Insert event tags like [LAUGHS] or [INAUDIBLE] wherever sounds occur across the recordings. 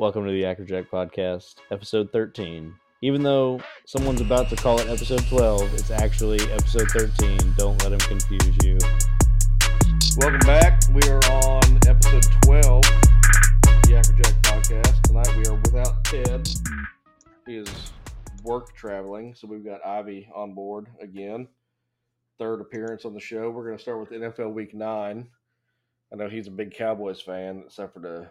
Welcome to the Yackerjack Podcast, episode 13. Even though someone's about to call it episode 12, it's actually episode 13. Don't let him confuse you. Welcome back. We are on episode 12, the Podcast. Tonight we are without Ted. He is work traveling, so we've got Ivy on board again. Third appearance on the show. We're going to start with NFL Week 9. I know he's a big Cowboys fan, except for the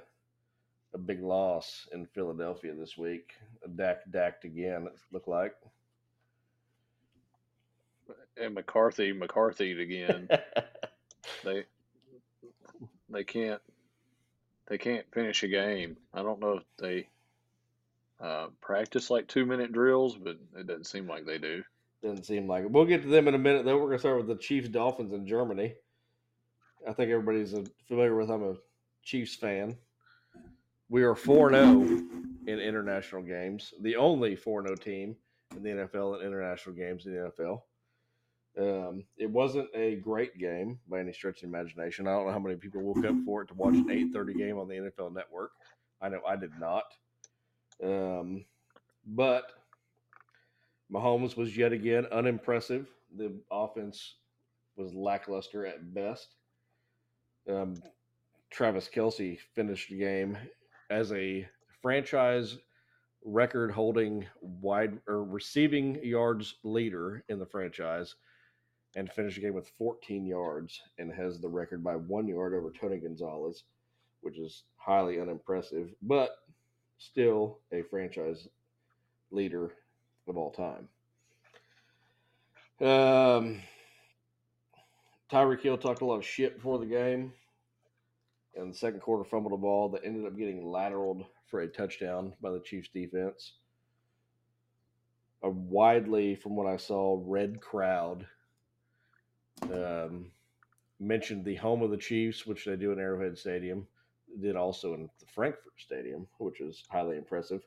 a big loss in Philadelphia this week. Dak dacked again, it looked like. and McCarthy McCarthy again. [LAUGHS] they they can't they can't finish a game. I don't know if they uh, practice like two minute drills, but it doesn't seem like they do. Doesn't seem like it. We'll get to them in a minute, though. We're going to start with the Chiefs Dolphins in Germany. I think everybody's familiar with. I'm a Chiefs fan. We are 4 0 in international games, the only 4 0 team in the NFL in international games in the NFL. Um, it wasn't a great game by any stretch of imagination. I don't know how many people woke up for it to watch an 8:30 game on the NFL Network. I know I did not. Um, but Mahomes was yet again unimpressive. The offense was lackluster at best. Um, Travis Kelce finished the game as a franchise record holding wide or receiving yards leader in the franchise and finished the game with 14 yards and has the record by one yard over Tony Gonzalez, which is highly unimpressive, but still a franchise leader of all time. Um, Tyreek Hill talked a lot of shit before the game. In the second quarter, fumbled a ball that ended up getting lateraled for a touchdown by the Chiefs defense. A widely, from what I saw, red crowd um, mentioned the home of the Chiefs, which they do in Arrowhead Stadium. Did also in the Frankfurt Stadium, which is highly impressive.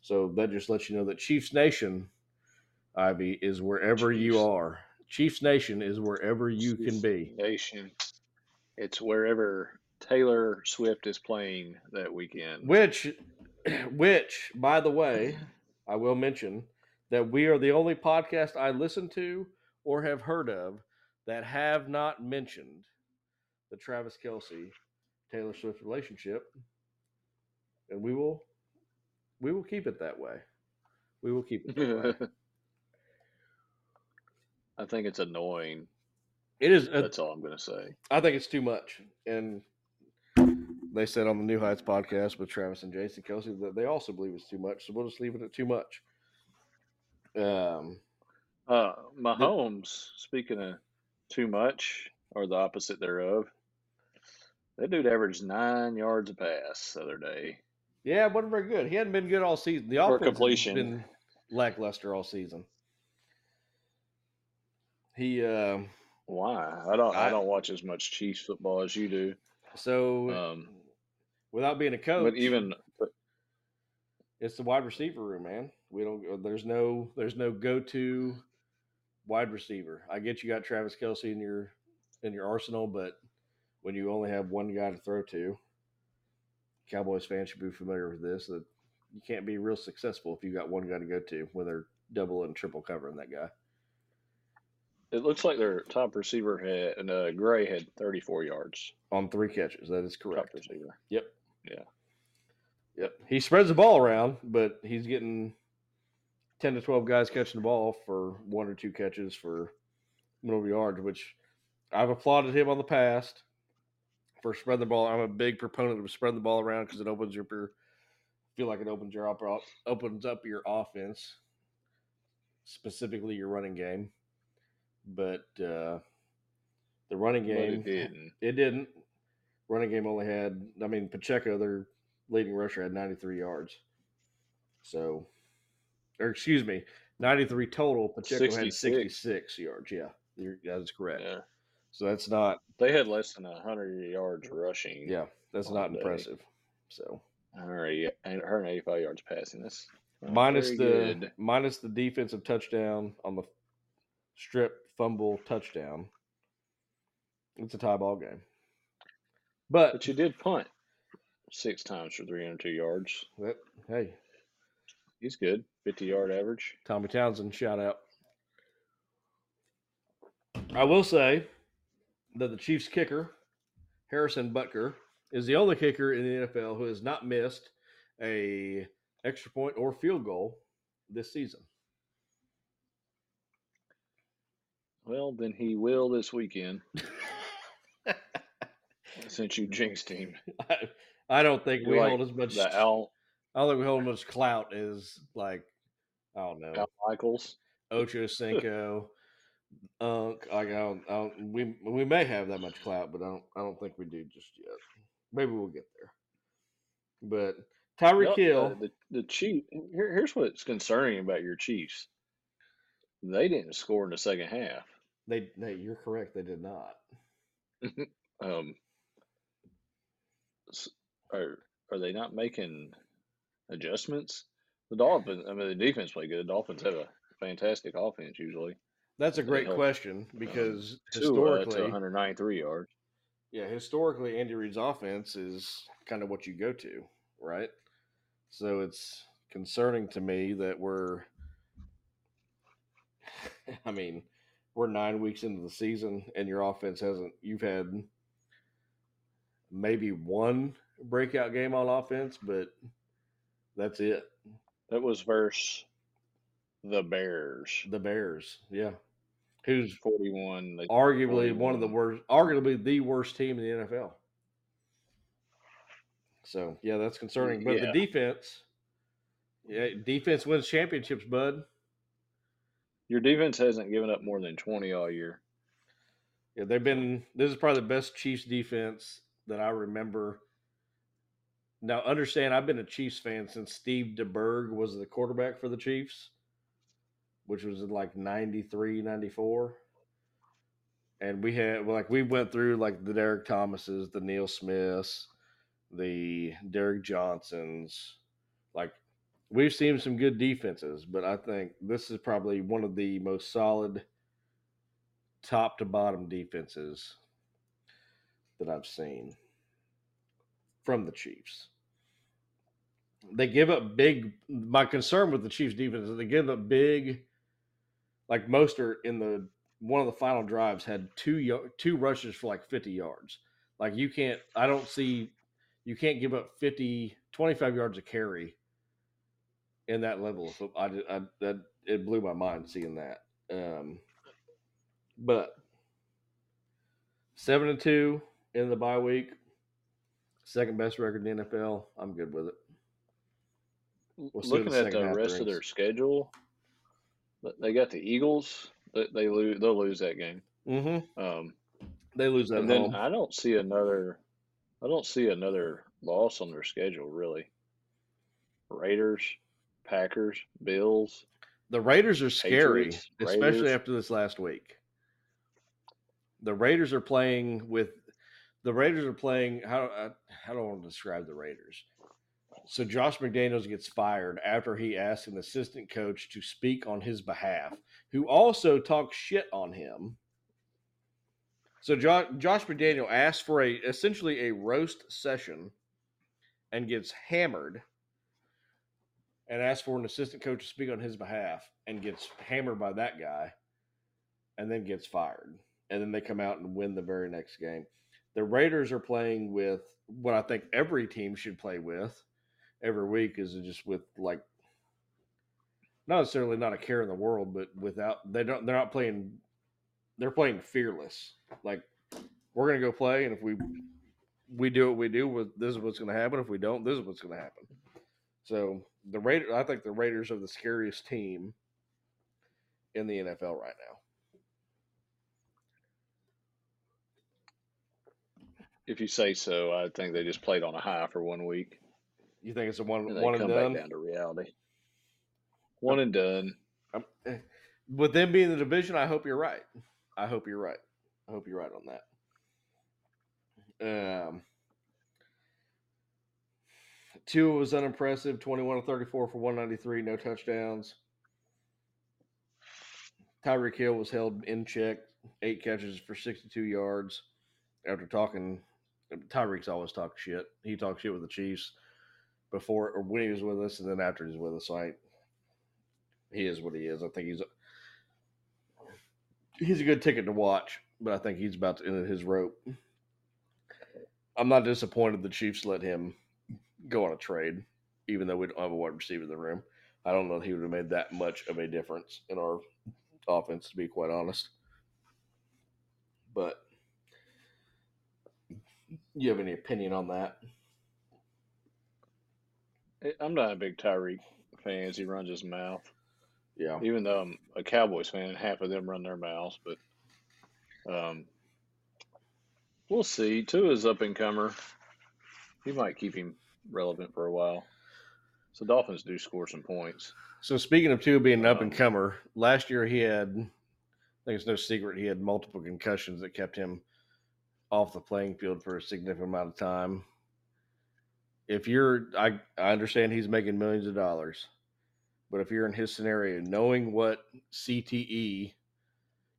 So that just lets you know that Chiefs Nation, Ivy, is wherever you are. Chiefs Nation is wherever you can be. Nation. It's wherever Taylor Swift is playing that weekend. Which, [CLEARS THROAT] which, by the way, I will mention that we are the only podcast I listen to or have heard of that have not mentioned the Travis Kelce Taylor Swift relationship, and we will, we will keep it that way. We will keep it that way. [LAUGHS] I think it's annoying. It is. That's all I'm going to say. I think it's too much, and they said on the New Heights podcast with Travis and Jason Kelce that they also believe it's too much. So we'll just leave it at too much. Um, Uh, Mahomes, speaking of too much or the opposite thereof, that dude averaged nine yards a pass the other day. yeah, it wasn't very good. He hadn't been good all season. The For offense has completion. been lackluster all season. He um Why? I don't. I, I- don't watch as much Chiefs football as you do. so Um, without being a coach, but even it's the wide receiver room, man. We don't. uh, There's no. There's no go to wide receiver. I get you got Travis Kelce in your in your arsenal, but when you only have one guy to throw to, Cowboys fans should be familiar with this. That you can't be real successful if you got one guy to go to when they're double and triple covering that guy. it looks like their top receiver had and uh, Gray had 34 yards. on three catches. That is Top correct. receiver. Yep. Yeah. Yep. He spreads the ball around, but he's getting ten to twelve guys catching the ball for one or two catches for middle yards, which I've applauded him on the past for spreading the ball. I'm a big proponent of spreading the ball around because it opens your, your feel like it opens your up opens up your offense, specifically your running game. But uh, the running But game it didn't. it didn't. Running game only had, I mean, Pacheco, their leading rusher, had 93 yards. So, or excuse me, 93 total. Pacheco had 66. 66 yards. Yeah, that is correct. Yeah. So that's not, They had less than 100 yards rushing. yeah, that's not day. impressive. So, 180 185 yards passing. That's not minus the good. minus the defensive touchdown on the strip fumble touchdown, it's a tie ball game. But But you did punt. six times for 302 yards. That, hey, He's good. 50 yard average. Tommy Townsend, shout out. I will say that the Chiefs kicker, Harrison Butker, is the only kicker in the NFL who has not missed a extra point or field goal this season. Well, then he will this weekend [LAUGHS] since you jinxed him. [LAUGHS] I, I don't think we You're hold like as much. The Al, I don't think we hold as much clout as like I don't know Al Michaels. Ocho Cinco, Unk. Like I don't, I don't, we we may have that much clout, but I don't I don't think we do just yet. Maybe we'll get there. But Tyreek No, Hill, uh, the the Chief. Here, here's what's concerning about your Chiefs. They didn't score in the second half. they, they you're correct. They did not. [LAUGHS] Um, are are they not making adjustments? The Dolphins. I mean, the defense played good. The Dolphins have a fantastic offense usually. That's a great question because Two uh, to historically, 193 yards. yeah, historically, Andy Reid's offense is kind of what you go to, right? So it's concerning to me that we're, [LAUGHS] I mean, we're nine weeks into the season and your offense hasn't, you've had maybe one breakout game on offense, but that's it. That was versus the Bears. The Bears, yeah, who's 41. They, arguably one of the worst, arguably the worst team in the NFL. So yeah, that's concerning. But Yeah. the defense, yeah, defense wins championships, bud. Your defense hasn't given up more than 20 all year. Yeah, they've been. This is probably the best Chiefs defense that I remember. Now, understand, I've been a Chiefs fan since Steve DeBerg was the quarterback for the Chiefs, which was in like 93, 94. And we had, like, we went through like the Derrick Thomases, the Neil Smiths, the Derrick Johnsons. Like, we've seen some good defenses, but I think this is probably one of the most solid top to bottom defenses that I've seen from the Chiefs. They give up big. My concern with the Chiefs defense is they give up big. Like Mostert in the one of the final drives had two two rushes for like 50 yards. Like you can't. I don't see. You can't give up 50, 25 yards of carry in that level football. I, I that it blew my mind seeing that. Um, but seven and two in the bye week, second best record in the NFL. I'm good with it. We'll Looking the at the rest of their schedule, th- they got the Eagles. They, they lose. They'll lose that game. Mm-hmm. Um, They lose that and then. I don't see another. I don't see another loss on their schedule really. Raiders, Packers, Bills. The Raiders are scary, Patriots, especially Raiders. after this last week. The Raiders are playing with the Raiders are playing. How uh, I, how don't want to describe the Raiders? So Josh McDaniels gets fired after he asked an assistant coach to speak on his behalf, who also talks shit on him. So jo- Josh McDaniel asked for a essentially a roast session, and gets hammered and asks for an assistant coach to speak on his behalf and gets hammered by that guy and then gets fired. And then they come out and win the very next game. The Raiders are playing with what I think every team should play with every week is just with like not necessarily not a care in the world, but without they don't they're not playing they're playing fearless. Like we're gonna go play and if we we do what we do this is what's gonna happen. If we don't, this is what's gonna happen. So the Raiders, I think the Raiders are the scariest team in the NFL right now. If you say so, I think they just played on a high for one week. You think it's a one And they one come and done? back down to reality. One and done. I'm- eh, with them being the division, I hope you're right. I hope you're right. I hope you're right on that. Um, Tua was unimpressive, 21 to 34 for 193, no touchdowns. Tyreek Hill was held in check, eight catches for 62 yards after talking Tyreek's always talked shit. He talked shit with the Chiefs before or when he was with us, and then after he's with us. I, he is what he is. I think he's a, he's a good ticket to watch, but I think he's about to end his rope. I'm not disappointed the Chiefs let him go on a trade, even though we don't have a wide receiver in the room. I don't know if he would have made that much of a difference in our offense, to be quite honest. But you have any opinion on that? Eh, I'm not a big Tyreek fan. as He runs his mouth. Yeah. Even though I'm a Cowboys fan, half of them run their mouths. But um, we'll see. Tua's up and comer. He might keep him relevant for a while. So Dolphins do score some points. So speaking of Tua being an up and Um, comer, last year he had, I think it's no secret, he had multiple concussions that kept him off the playing field for a significant amount of time. If you're, I, I understand he's making millions of dollars, but if you're in his scenario, knowing what CTE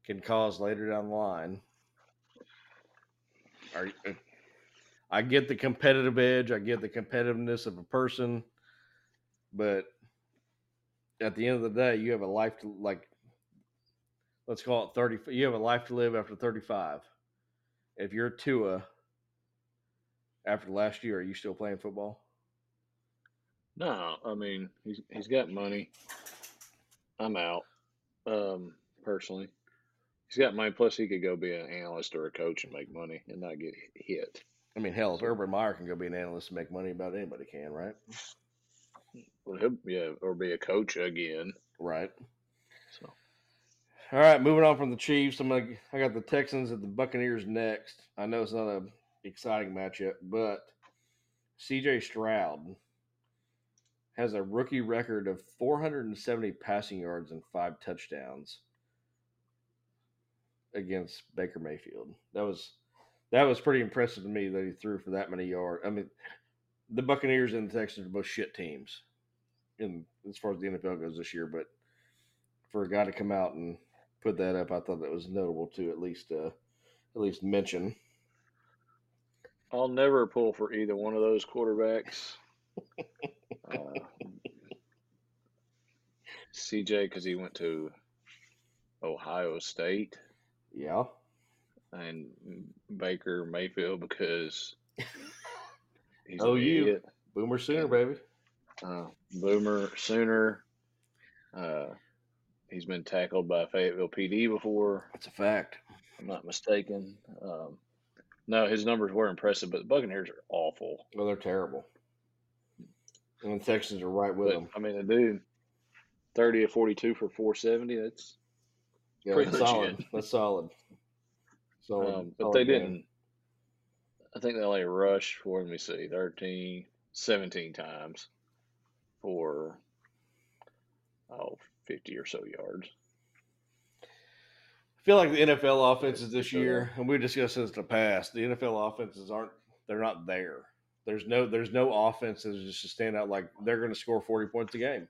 can cause later down the line, are uh, I get the competitive edge, I get the competitiveness of a person, but at the end of the day, you have a life to like. Let's call it thirty. You have a life to live after thirty-five. If you're Tua, after last year, are you still playing football? No, I mean he's he's got money. I'm out. Um, personally, he's got money. Plus, he could go be an analyst or a coach and make money and not get hit. I mean, hell, if Urban Meyer can go be an analyst and make money, about anybody can, right? Well, yeah, or be a coach again. Right. All right, moving on from the Chiefs. I'm gonna. I got the Texans at the Buccaneers next. I know it's not a exciting matchup, but C.J. Stroud has a rookie record of 470 passing yards and five touchdowns against Baker Mayfield. That was that was pretty impressive to me that he threw for that many yards. I mean, the Buccaneers and the Texans are both shit teams, in as far as the NFL goes this year. But for a guy to come out and put that up, I thought that was notable to at least uh, at least mention. I'll never pull for either one of those quarterbacks. [LAUGHS] uh, CJ because he went to Ohio State, Yeah, and Baker Mayfield because he's Oh, you. Boomer Sooner, baby. Uh, Boomer Sooner. Uh, he's been tackled by Fayetteville PD before. That's a fact. I'm not mistaken. Um, no, his numbers were impressive, but the Buccaneers are awful. Well, they're terrible, and the Texans are right with But them. I mean, the dude, thirty of forty-two for four seventy. That's Yeah, pretty that's solid. That's solid. Solid. um, but solid they game. didn't. I think they only rushed for let me see, 13, 17 times for oh 50 or so yards. I feel like the NFL offenses this year, and we discussed this in the past. The NFL offenses aren't. They're not there. There's no. There's no offense that's just to stand out like they're going to score forty points a game.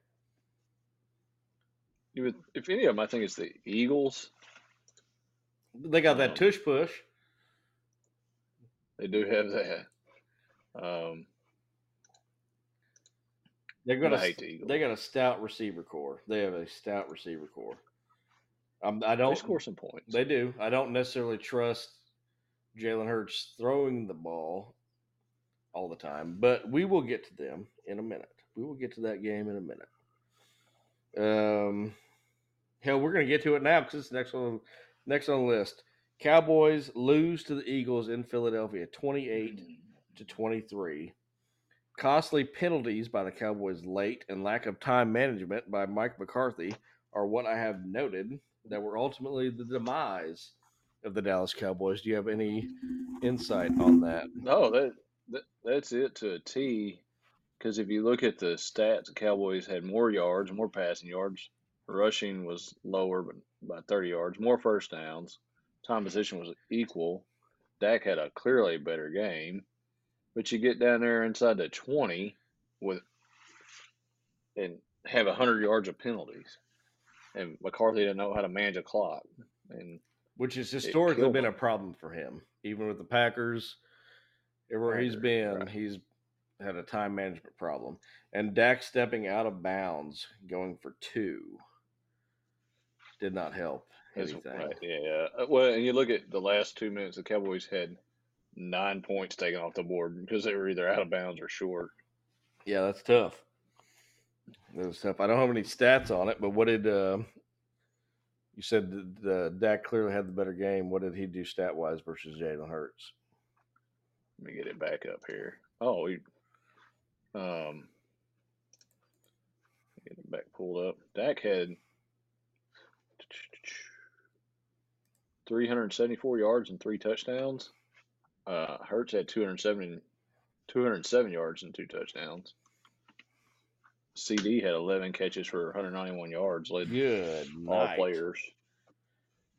Would, if any of them, I think it's the Eagles. They got that Um, tush push. They do have that. Um, They're but gonna hate the They got a stout receiver core. They have a stout receiver core. Um, I don't. score some points. They do. I don't necessarily trust Jalen Hurts throwing the ball all the time, but we will get to them in a minute. We will get to that game in a minute. Um, hell, we're going to get to it now because it's next on next on the list. Cowboys lose to the Eagles in Philadelphia, twenty-eight to twenty-three. Costly penalties by the Cowboys late and lack of time management by Mike McCarthy are what I have noted that were ultimately the demise of the Dallas Cowboys. Do you have any insight on that? No, that, that that's it to a T. Because if you look at the stats, the Cowboys had more yards, more passing yards. Rushing was lower, but by 30 yards. More first downs. Time position was equal. Dak had a clearly better game. But you get down there inside the 20 with and have 100 yards of penalties. And McCarthy didn't know how to manage a clock. And Which has historically been a problem for him, even with the Packers. Everywhere he's been, right. he's had a time management problem. And Dak stepping out of bounds, going for two, did not help anything. right, yeah. Uh, Well, and you look at the last two minutes, the Cowboys had nine points taken off the board because they were either out of bounds or short. Yeah, that's tough. That was tough. I don't have any stats on it, but what did uh, you said? The, the Dak clearly had the better game. What did he do stat wise versus Jalen Hurts? Let me get it back up here. Oh, he, um, get it back pulled up. Dak had 374 yards and three touchdowns. Uh, Hurts had 207, 207 yards and two touchdowns. CD had 11 catches for 191 yards, led Good all night. players.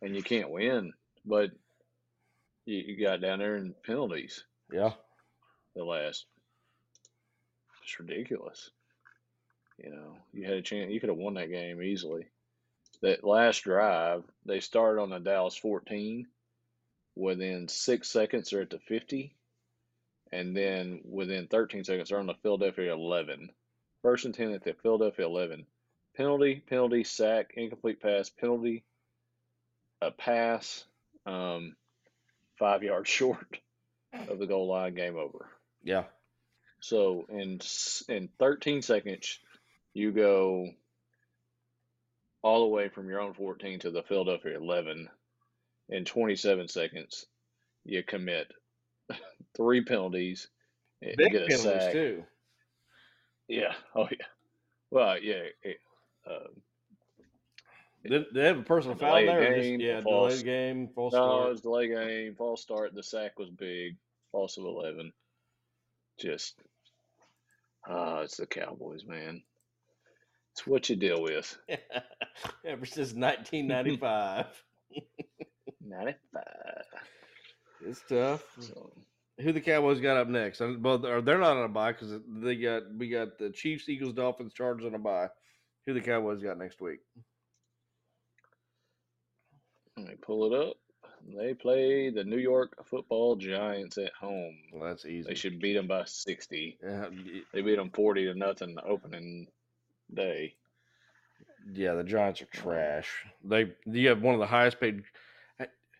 And you can't win, but you, you got down there in penalties Yeah, the last. It's ridiculous. You know, you had a chance. You could have won that game easily. That last drive, they started on the Dallas 14. Within six seconds, they're at the 50. And then within 13 seconds, they're on the Philadelphia 11. First and 10 at the Philadelphia 11. Penalty, penalty, sack, incomplete pass, penalty, a pass, um, five [LAUGHS] yards short of the goal line, game over. yeah, So in in 13 seconds, you go all the way from your own 14 to the Philadelphia 11. In 27 seconds, you commit [LAUGHS] three penalties, and big get a penalties sack. too. Yeah. [LAUGHS] Oh yeah. Well, yeah. It, uh, Did they have a personal foul there? or just- game, yeah, false- delayed game, false no, it was delay game, false start. The sack was big, false of 11. Just, ah, it's the Cowboys, man. It's what you deal with. [LAUGHS] Ever since 1995, 95. it's tough. So, Who the Cowboys got up next? Well, they're not on a bye because they got we got the Chiefs, Eagles, Dolphins, Chargers on a bye. Who the Cowboys got next week? let me pull it up. They play the New York Football Giants at home. Well, that's easy. They should beat them by 60. Yeah, They beat them 40 to nothing the opening day. yeah, the Giants are trash. They you have one of the highest paid.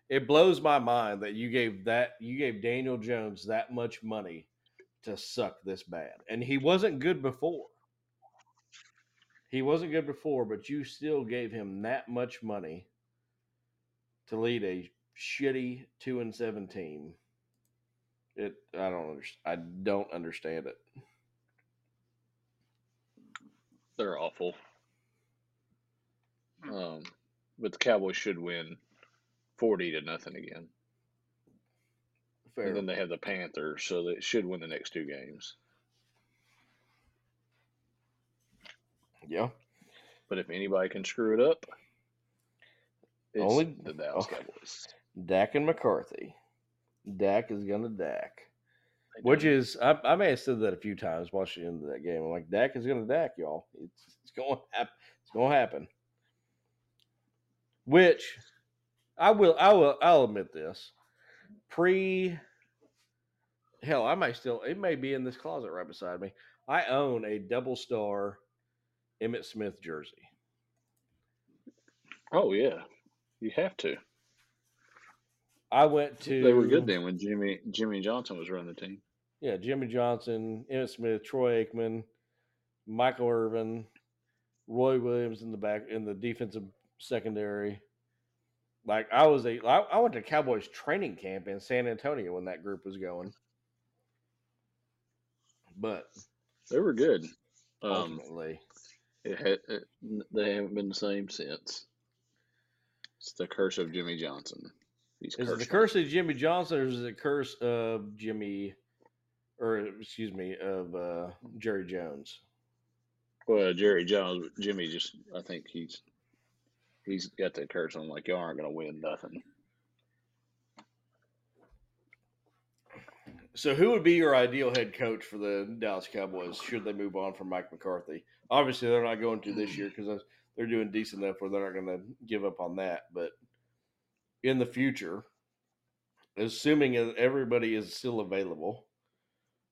It blows my mind that you gave that you gave Daniel Jones that much money to suck this bad, and he wasn't good before. He wasn't good before, but you still gave him that much money to lead a shitty two and seven team. It I don't understand. I don't understand it. They're awful. Um, but the Cowboys should win 40 to nothing again. Fair. And then they have the Panthers, so they should win the next two games. yeah. But if anybody can screw it up, it's Only- the Dallas oh. Cowboys. Dak and McCarthy. Dak is gonna Dak. Which is I, I may have said that a few times watching into that game. I'm like, Dak is gonna Dak, y'all. It's, it's gonna happen. It's gonna happen. Which I will I will I'll admit this. Pre hell, I may still it may be in this closet right beside me. I own a double star Emmitt Smith jersey. Oh yeah, you have to. I went to They were good then when Jimmy Jimmy Johnson was running the team. Yeah, Jimmy Johnson, Emmitt Smith, Troy Aikman, Michael Irvin, Roy Williams in the back in the defensive secondary. Like I was a, I, I went to Cowboys training camp in San Antonio when that group was going. But They were good. Um, ultimately, it had, it, they haven't been the same since. It's the curse of Jimmy Johnson. He's is it the curse of Jimmy Johnson or is it the curse of Jimmy, or excuse me, of uh, Jerry Jones? Well, Jerry Jones, Jimmy just, I think he's he's got that curse on like y'all aren't gonna win nothing. So, who would be your ideal head coach for the Dallas Cowboys should they move on from Mike McCarthy? Obviously, they're not going to this year because they're doing decent enough where they're not going to give up on that. But in the future, assuming everybody is still available,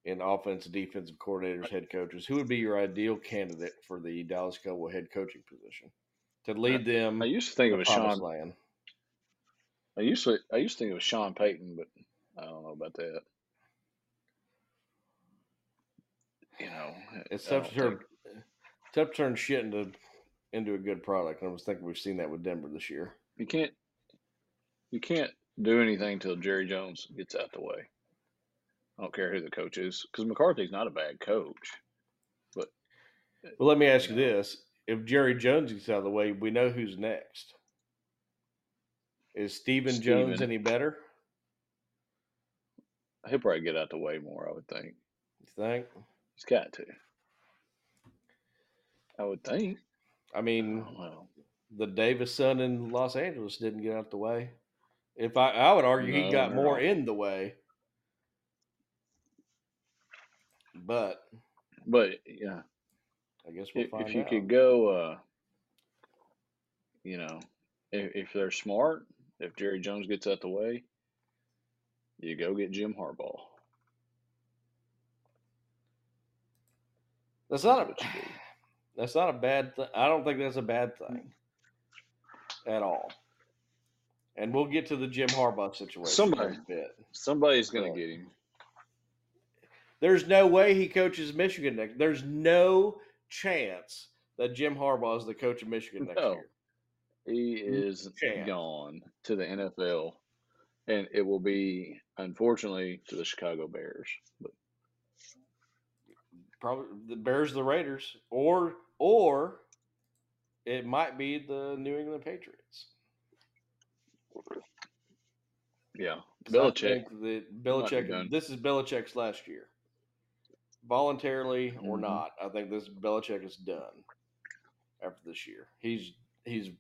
in offense, defensive coordinators, head coaches, who would be your ideal candidate for the Dallas Cowboy head coaching position to lead them I used to think it was Sean. land? I used to I used to think it was Sean Payton, but I don't know about that. You know, It's I tough to turn think- tough to turn shit into into a good product. And I was thinking we've seen that with Denver this year. you can't you can't do anything till Jerry Jones gets out the way. I don't care who the coach is because McCarthy's not a bad coach. But well, let me ask you this: If Jerry Jones gets out of the way, we know who's next. Is Stephen Jones any better? He'll probably get out the way more. I would think You think? he's got to. I would think. I mean, the Davis son in Los Angeles didn't get out the way. If I, I would argue he got no. more in the way. But But yeah, I guess we'll if, find if you out. could go, uh, you know, if, if they're smart, if Jerry Jones gets out the way, you go get Jim Harbaugh. That's not a That's what you do. [SIGHS] that's not a bad thing. I don't think that's a bad thing at all. And we'll get to the Jim Harbaugh situation Somebody- in a bit. Somebody's gonna get him. There's no way he coaches Michigan next. There's no chance that Jim Harbaugh is the coach of Michigan next No. year. He is chance. gone to the NFL, and it will be unfortunately to the Chicago Bears. But Probably the Bears, the Raiders, or or it might be the New England Patriots. yeah, Belichick. that Belichick. This is Belichick's last year, voluntarily or Mhm. not. I think this Belichick is done after this year. He's he's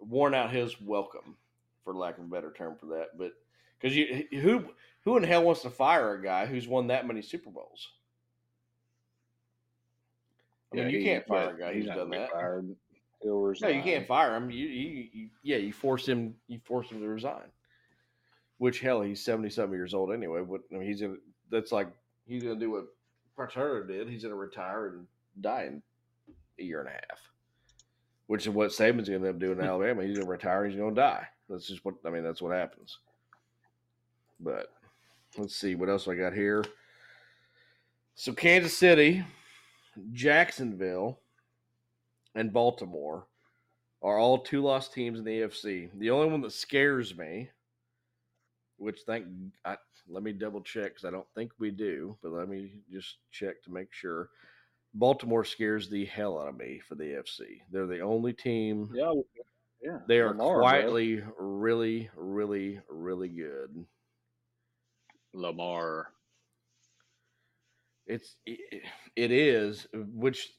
worn out his welcome, for lack of a better term for that. But because you who who in hell wants to fire a guy who's won that many Super Bowls? I mean, you can't fire a guy he's who's done that. Fired. He'll No, you can't fire him. You, you, you yeah, you force him. You force him to resign. Which hell, he's seventy something years old anyway. But I mean, he's gonna. That's like he's gonna do what Paterno did. He's gonna retire and die in a year and a half. Which is what Saban's gonna end up doing in [LAUGHS] Alabama. He's gonna retire. He's gonna die. That's just what I mean. That's what happens. But let's see what else I got here. So Kansas City, Jacksonville, and Baltimore are all two loss teams in the AFC. The only one that scares me, which thank I, let me double check because I don't think we do, but let me just check to make sure. Baltimore scares the hell out of me for the AFC. They're the only team. Yeah, yeah. They are Lamar, quietly really, really, really good. Lamar. It's it, it is which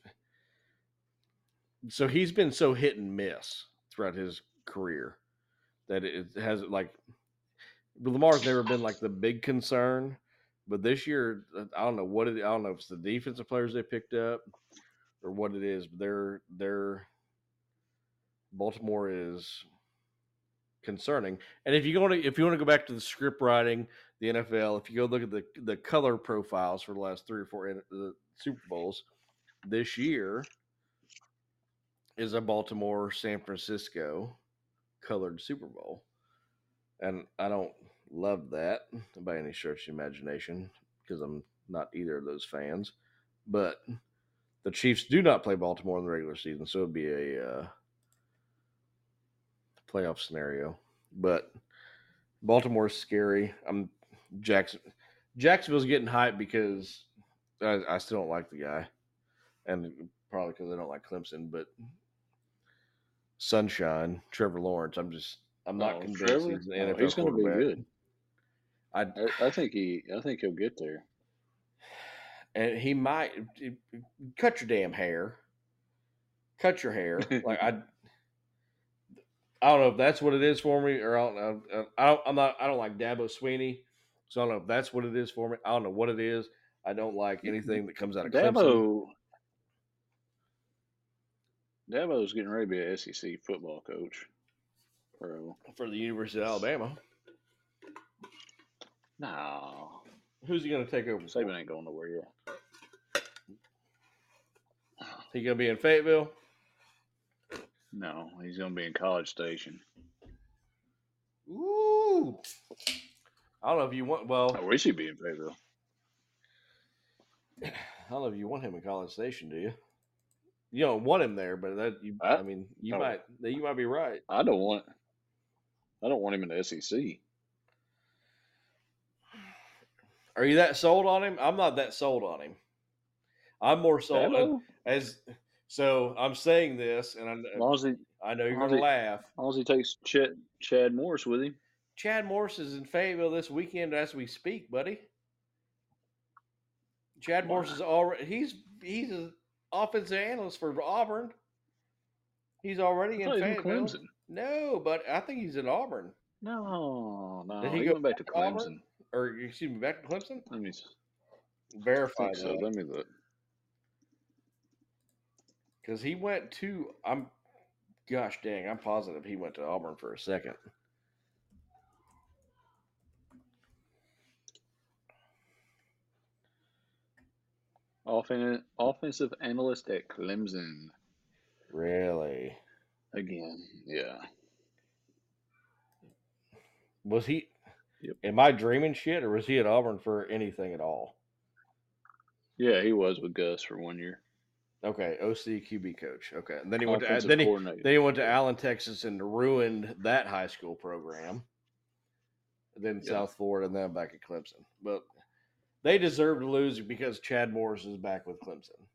so he's been so hit and miss throughout his career that it has like Lamar's never been like the big concern, but this year uh, I don't know what it I don't know if it's the defensive players they picked up or what it is, but they're they're Baltimore is concerning. And if you want to if you want to go back to the script writing, the NFL, if you go look at the the color profiles for the last three or four in- the Super Bowls this year is a Baltimore San Francisco colored Super Bowl. And I don't love that by any stretch of imagination because I'm not either of those fans. But the Chiefs do not play Baltimore in the regular season, so it'd be a uh, playoff scenario. But Baltimore's scary. I'm Jackson. Jacksonville's getting hyped because I, I still don't like the guy, and probably because I don't like Clemson. But Sunshine, Trevor Lawrence. I'm just I'm not Oh, convinced Trevor? he's an Oh, NFL he's going to be quarterback. good. I I, I think he. I think he'll get there. and he might cut your damn hair. Cut your hair. [LAUGHS] like I, I don't know if that's what it is for me, or I don't know. I don't, I'm not. I don't like Dabo Swinney, so I don't know if that's what it is for me. I don't know what it is. I don't like anything that comes out of Clemson. Dabo. Dabo's getting ready to be an SEC football coach. Bro, for the University of Alabama. No, Who's he going to take over? Saban ain't going nowhere yet. He going to be in Fayetteville? No, he's going to be in College Station. Ooh. I don't know if you want. Well, I wish he'd be in Fayetteville. [CLEARS THROAT] I don't know if you want him in College Station, do you? You don't want him there, but that you. I, I- mean, you might. You might be right. I don't want. I don't want him in the SEC. Are you that sold on him? I'm not that sold on him. I'm more sold on, Dabo, as. So I'm saying this, and I, as he, I know you're going to laugh. long as he takes Chad, Chad Morris with him. Chad Morris is in Fayetteville this weekend as we speak, buddy. Chad Morris is already he's he's an offensive analyst for Auburn. He's already in he in Fayetteville. Clemson. No, but I think he's in Auburn. No, no, Did he he, go went back to Clemson. Auburn? Or excuse me, back to Clemson? Let me Verify think so. that. Let me look. Because he went to I'm gosh dang, I'm positive he went to Auburn for a second. Offen- offensive analyst at Clemson Really? again. Yeah, Was he Yep. am I dreaming shit or was he at Auburn for anything at all? yeah, he was with Gus for one year. Okay, OC QB coach. Okay, and then he went to then he, then he went to Allen, Texas, and ruined that high school program. Then Yeah. South Florida, and then back at Clemson. But they deserve to lose because Chad Morris is back with Clemson.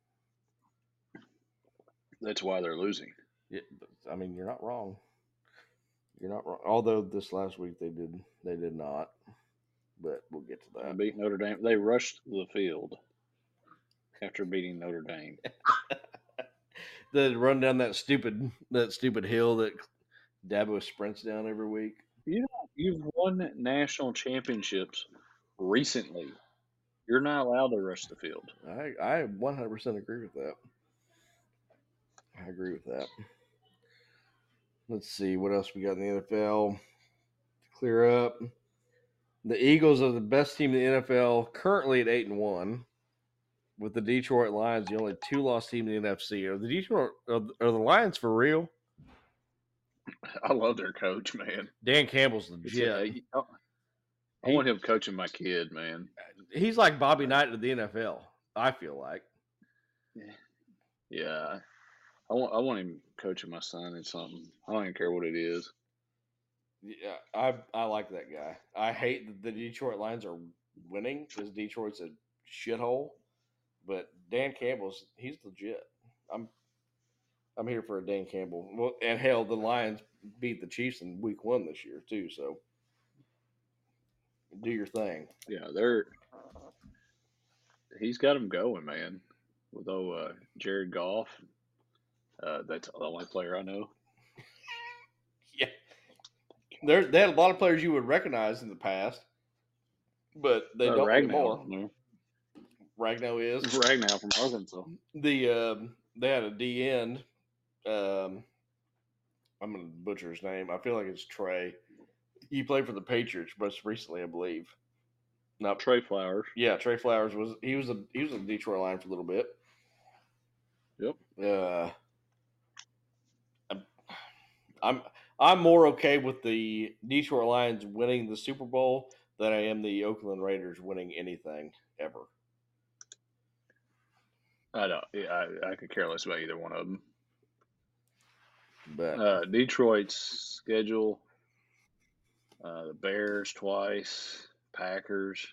That's why they're losing. Yeah, I mean, you're not wrong. You're not wrong. Although this last week they did they did not. But we'll get to They that. beat Notre Dame. They rushed the field after beating Notre Dame. [LAUGHS] The run down that stupid that stupid hill that Dabo sprints down every week. You've won national championships recently. You're not allowed to rush the field. I I 100% agree with that. I agree with that. Let's see what else we got in the NFL. To clear up, the Eagles are the best team in the NFL, currently at eight and one. With the Detroit Lions, the only two loss team in the NFC. Are the Detroit are, the- are the Lions for real? [LAUGHS] I love their coach, man. Dan Campbell's legit. I want him coaching my kid, man. He's like Bobby Knight of the NFL. I feel like. Yeah, I want I want him coaching my son in something. I don't even care what it is. Yeah, I I like that guy. I hate that the Detroit Lions are winning because Detroit's a shithole. But Dan Campbell's he's legit. I'm I'm here for a Dan Campbell. Well, and hell, the Lions beat the Chiefs in Week One this year too. So do your thing. Yeah, they're he's got him going, man. With old uh, Jared Goff, uh, that's the only player I know. [LAUGHS] Yeah, there they had a lot of players you would recognize in the past, but they Uh, don't Ragnow, anymore. no. Ragnow is Ragnow from Arkansas. the um, they had a D end. Um, I'm gonna butcher his name. I feel like it's Trey. He played for the Patriots most recently, I believe. Not Trey Flowers. yeah, Trey Flowers was he was a he was a Detroit line for a little bit. Yep. Uh, I'm I'm more okay with the Detroit Lions winning the Super Bowl than I am the Oakland Raiders winning anything ever. I don't. Yeah, I, I could care less about either one of them. But Uh, Detroit's schedule: uh, the Bears twice, Packers.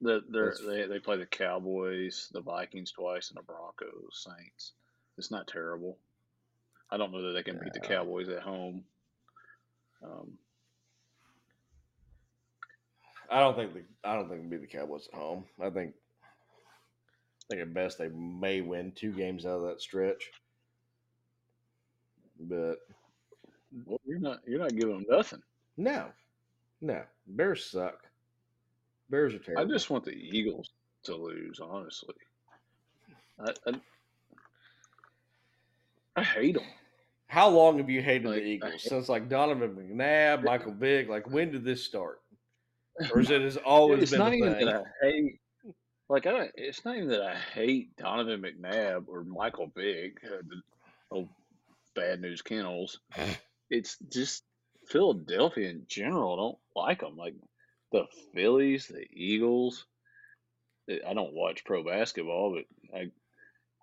The they're, they they play the Cowboys, the Vikings twice, and the Broncos, Saints. It's not terrible. I don't know that they can beat the Cowboys at home. Um, I don't think the I don't think it'll be the Cowboys at home. I think I think at best they may win two games out of that stretch. But well, you're not you're not giving them nothing. no, no, Bears suck. Bears are terrible. I just want the Eagles to lose, honestly. I I, I hate them. How long have you hated Like, the Eagles since like Donovan McNabb, Michael Vick? Like when did this start? [LAUGHS] or is it has always it's been not a even thing? that I hate. Like I, it's not even that I hate Donovan McNabb or Michael Vick, uh, the old bad news kennels. [LAUGHS] It's just Philadelphia in general. I don't like them. Like the Phillies, the Eagles. I- I don't watch pro basketball, but I,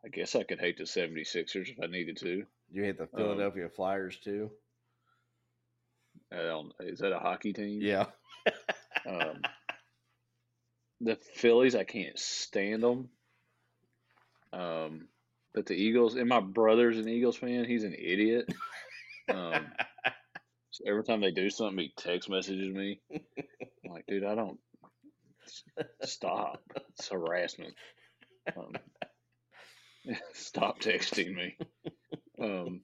I guess I could hate the 76ers if I needed to. You hate the Um, Philadelphia Flyers too? Is that a hockey team? Yeah. Um, [LAUGHS] the Phillies, I can't stand them. Um, but the Eagles, and my brother's an Eagles fan. He's an idiot. Um, [LAUGHS] so every time they do something, he text messages me. I'm like, dude, I don't. Stop. It's harassment. Um, [LAUGHS] stop texting me. Um,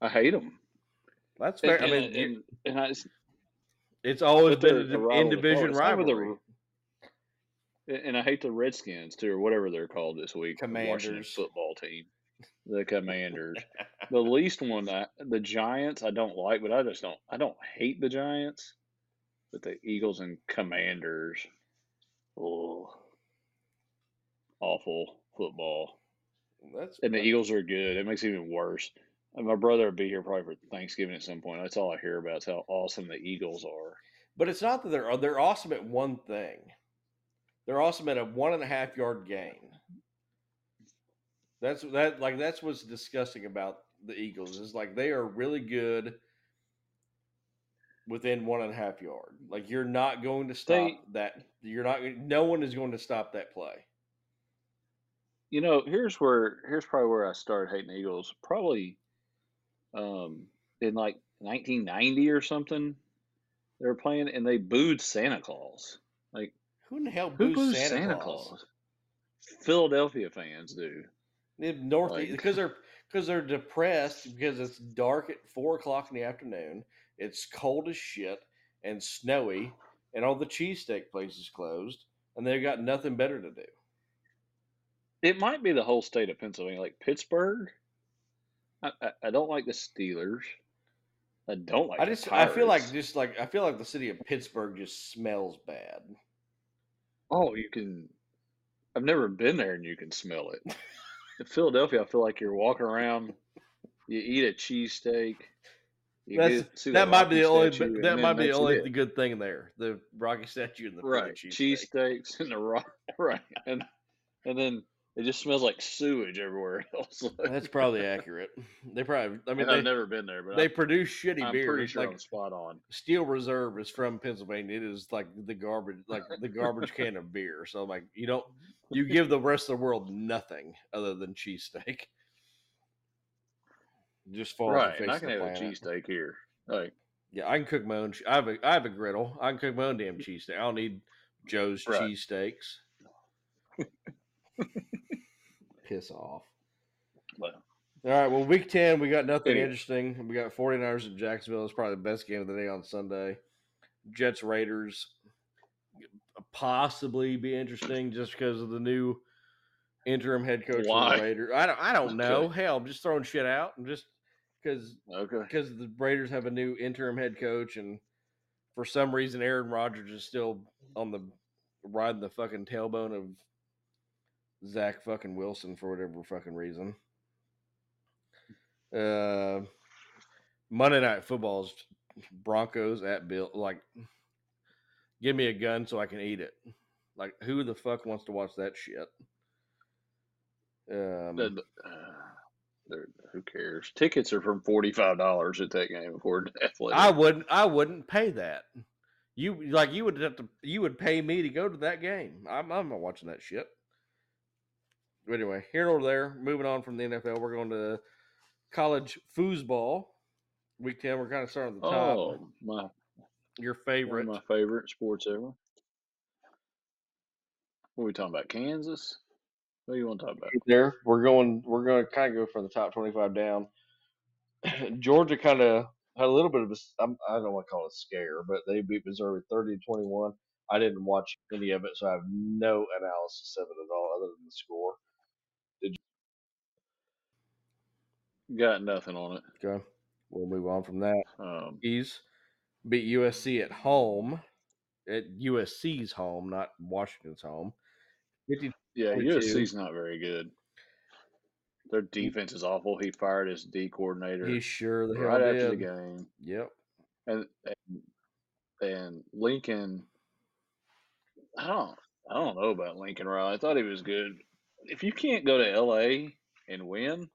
I hate them. That's And, fair. I mean, and, and, and I, it's always been a an rival in division Florida. It's not with the- rivalry. And I hate the Redskins too, or whatever they're called this week. the Washington Commanders. football team, the Commanders. the least one, I, the Giants, I don't like, but I just don't. I don't hate the Giants, but the Eagles and Commanders, oh, awful football. That's And the Eagles are good. It makes it even worse. And my brother will be here probably for Thanksgiving at some point. That's all I hear about is how awesome the Eagles are. But it's not that they're uh, they're awesome at one thing. They're awesome at a one and a half yard gain. That's that like that's what's disgusting about the Eagles is like they are really good within one and a half yard. Like you're not going to stop They- that. You're not. No one is going to stop that play. You know, here's where here's probably where I started hating Eagles. Probably um, in like 1990 or something. They were playing and they booed Santa Claus. Like Who in the hell who boos boos Santa, Santa, Claus? Claus? Philadelphia fans do. In North Like- because [LAUGHS] they're because they're depressed because it's dark at four o'clock in the afternoon. It's cold as shit and snowy, and all the cheesesteak places closed, and they've got nothing better to do. It might be the whole state of Pennsylvania, like Pittsburgh. I, I, I don't like the Steelers. I don't like. I the just I feel like just like I feel like the city of Pittsburgh just smells bad. Oh, you can. I've never been there, and you can smell it. In Philadelphia, I feel like you're walking around. You eat a cheesesteak. That might be the only statue, that might be the only it. good thing there. The Rocky statue and the right cheesesteak. cheesesteaks and the rock [LAUGHS] right and and then it just smells like sewage everywhere [LAUGHS] else. That's probably accurate. They probably I mean and I've they, never been there, but they I'm, produce shitty I'm beer. pretty sure like I'm spot on. Steel Reserve is from Pennsylvania. It is like the garbage, like the garbage can of beer. So like you don't, you give the rest of the world nothing other than cheesesteak. Just fall off Right, the and I can of the have a planet. cheesesteak here. Like Yeah, I can cook my own. I have a, I have a griddle. I can cook my own damn cheesesteak. I don't need Joe's Right. cheesesteaks. [LAUGHS] Piss off. but All right. Well, week 10, we got nothing Anyway. interesting. We got 49ers in Jacksonville. It's probably the best game of the day on Sunday. Jets Raiders possibly be interesting just because of the new interim head coach of Why? the Raiders. I don't I don't know. Okay. Hell, I'm just throwing shit out I'm just because okay, because the Raiders have a new interim head coach and for some reason Aaron Rodgers is still on the riding the fucking tailbone of Zach fucking Wilson for whatever fucking reason. Uh, Monday Night Football's Broncos at Bill. Like, give me a gun so I can eat it. Like, who the fuck wants to watch that shit? Um, The- uh, who cares? Tickets are from forty five dollars at that game before athletic. I wouldn't. I wouldn't pay that. You like you would have to. You would pay me to go to that game. I'm. I'm not watching that shit. But anyway, here and over there. Moving on from the NFL, we're going to college foosball. Week ten. We're kind of starting at the top. oh my Your favorite? my favorite sports ever. What are we talking about? Kansas? What do you want to talk about? there. We're going. We're going to kind of go from the top twenty-five down. [CLEARS THROAT] Georgia kind of had a little bit of a. I'm- I don't want to call it a scare, but they beat Missouri thirty to twenty-one. I didn't watch any of it, so I have no analysis of it at all, other than the score. Got nothing on it. Okay, we'll move on from that. Um, Ease. beat USC at home, at USC's home, not Washington's home. 50, Yeah, 22. USC's not very good. Their defense is awful. He fired his D coordinator he sure the right after the game, Yep. and and, and Lincoln. I don't I don't know about Lincoln Riley. I thought he was good. If you can't go to LA and win,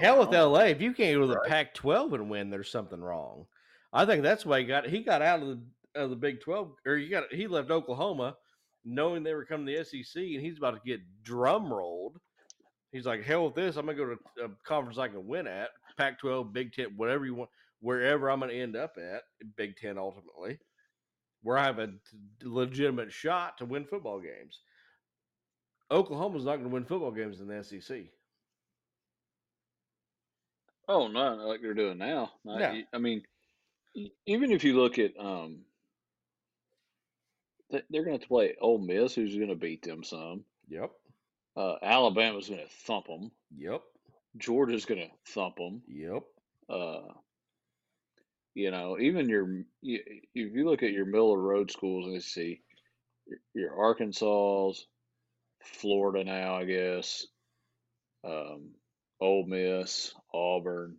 Hell with wrong. LA. If you can't go to the Right. Pac-12 and win, there's something wrong. I think that's why he got he got out of the of the Big 12, or he got he left Oklahoma, knowing they were coming to the SEC, and he's about to get drum rolled. He's like, hell with this. I'm gonna go to a conference I can win at, Pac-12, Big Ten, whatever you want, wherever I'm gonna end up at, Big Ten ultimately, where I have a legitimate shot to win football games. Oklahoma's not going to win football games in the SEC. Oh no, not like they're doing now. Not, No. y- I mean, even if you look at um, they- they're going to play Ole Miss, who's going to beat them some. Yep. Uh, Alabama's going to thump them. Yep. Georgia's going to thump them. Yep. Uh, you know, even your if you look at your middle of road schools and you see your, your Arkansas's, Florida now, I guess, um, Ole Miss, Auburn,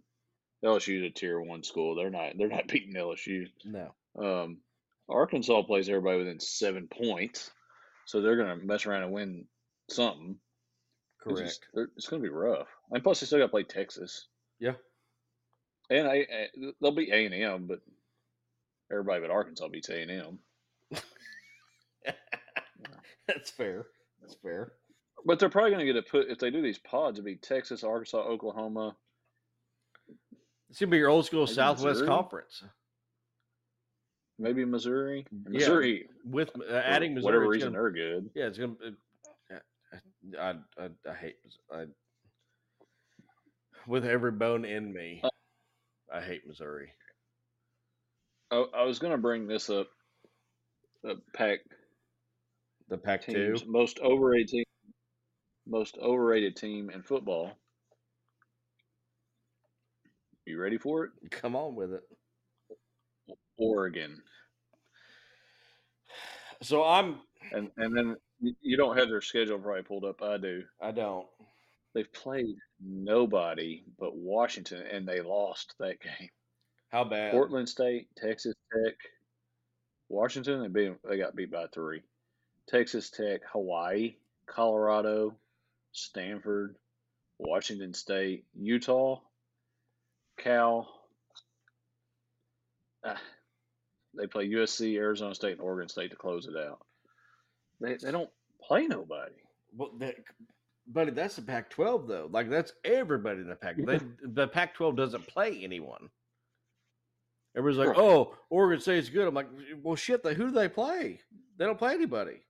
LSU's a tier one school. They're not they're not [LAUGHS] beating LSU. No. Um, Arkansas plays everybody within seven points, so they're gonna mess around and win something. It's, Correct. just- it's gonna be rough. And plus, they still got to play Texas. Yeah. And I, I they'll beat A and M, but everybody but Arkansas beats A and M. [LAUGHS] That's fair. That's fair. But they're probably going to get a put if they do these pods. It'd be Texas, Arkansas, Oklahoma. It's gonna be your old school Maybe Southwest Missouri? Conference maybe Missouri. And Yeah, Missouri, with uh, adding Missouri. whatever reason, gonna- they're good. yeah, it's gonna. uh, I, I I hate I with every bone in me. Uh, I hate Missouri. I, I was going to bring this up. The pack The Pac two. most overrated team, most overrated team in football. You ready for it? Come on with it. Oregon, So I'm. and and then you- don't have their schedule probably pulled up. I do. I don't. They've played nobody but Washington, and they lost that game. How bad? Portland State, Texas Tech, Washington. They beat. They got beat by three. Texas Tech, Hawaii, Colorado, Stanford, Washington State, Utah, Cal. Ah, they play USC, Arizona State, and Oregon State to close it out. They they don't play nobody. Well, that, buddy, that's the Pac-12 though. Like that's everybody in the Pac. They, [LAUGHS] the Pac-12 doesn't play anyone. Everybody's like, Right. "Oh, Oregon State's good." I'm like, "Well, shit. They, who do they play? They don't play anybody."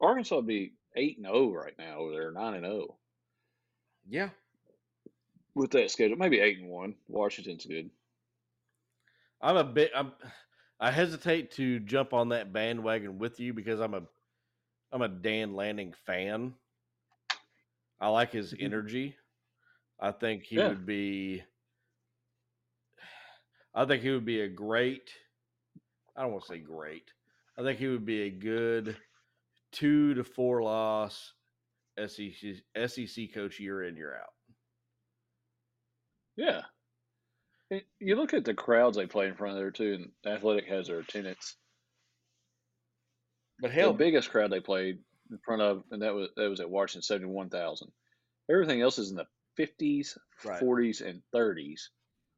Arkansas would be eight and zero right now over there, nine and zero Yeah, with that schedule. Maybe eight and one. Washington's good. I'm a bit. I'm. I hesitate to jump on that bandwagon with you because I'm a, I'm a Dan Lanning fan. I like his mm-hmm. energy. I think he Yeah. would be. I think he would be a great. I don't want to say great. I think he would be a good two to four loss SEC SEC coach year in year out. Yeah. It- You look at the crowds they play in front of there too, and Athletic has their attendance. But hell, The biggest crowd they played in front of, and that was that was at Washington, seventy one thousand. Everything else is in the fifties, Right. forties, and thirties.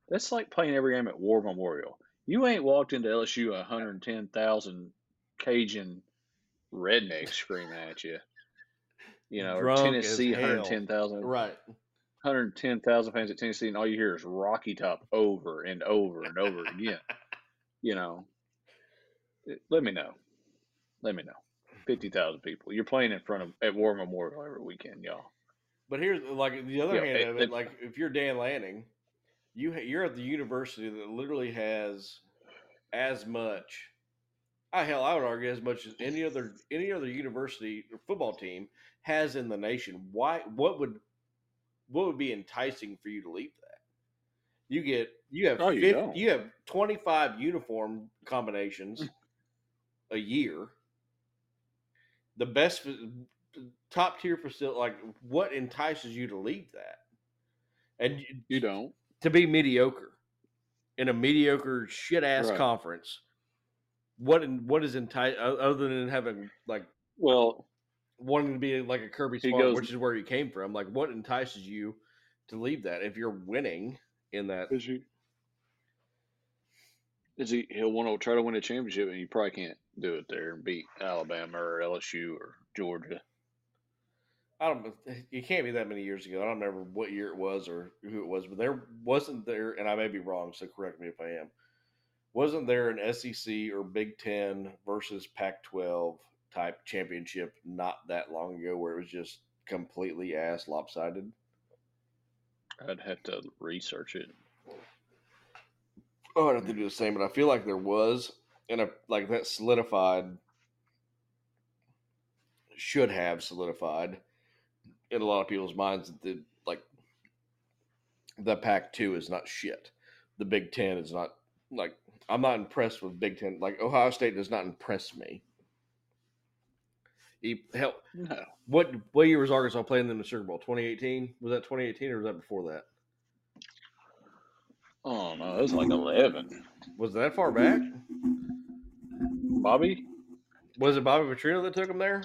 That's like playing every game at War Memorial. You ain't walked into LSU a hundred ten thousand Cajun rednecks screaming at you. You know, Drunk Tennessee, hundred ten thousand. right? 110,000 fans at Tennessee, and all you hear is Rocky Top over and over and over again. [LAUGHS] You know, it- let me know. Let me know. 50,000 people. You're playing in front of at War Memorial every weekend, y'all. But here's like the other Yeah, hand it- of it. it- Like if you're Dan Lanning, you ha- you're at the university that literally has as much. I hell, I would argue as much as any other any other university or football team has in the nation. Why? What would what would be enticing for you to leave that? You get you have Oh, you 50 don't. you have twenty five uniform combinations [LAUGHS] a year. The best top tier facility. Like, what entices you to leave that? And you- You don't. to be mediocre in a mediocre shit ass Right. conference. What in, what is enti- o- other than having like Well, wanting to be like a Kirby Smart, goes- which is where you came from? Like, what entices you to leave that if you're winning in that? is he? Is he? He'll want to try to win a championship, and you probably can't do it there and beat Alabama or LSU or Georgia. I don't. It can't be that many years ago. I don't remember what year it was or who it was, but there wasn't there, and I may be wrong. So correct me if I am. Wasn't there an SEC or Big Ten versus Pac-12 type championship not that long ago where it was just completely ass lopsided? I'd have to research it. Oh, I'd have to do the same, but I feel like there was, and a, like that solidified, should have solidified in a lot of people's minds that the like the Pac two is not shit. The Big Ten is not like I'm not impressed with Big Ten. Like Ohio State does not impress me. He, hell, No, what what year was Arkansas playing in the Sugar Bowl? 2018? Was that 2018 or was that before that? oh no, it was like eleven. Was that far back? Bobby, Was it Bobby Petrino that took him there?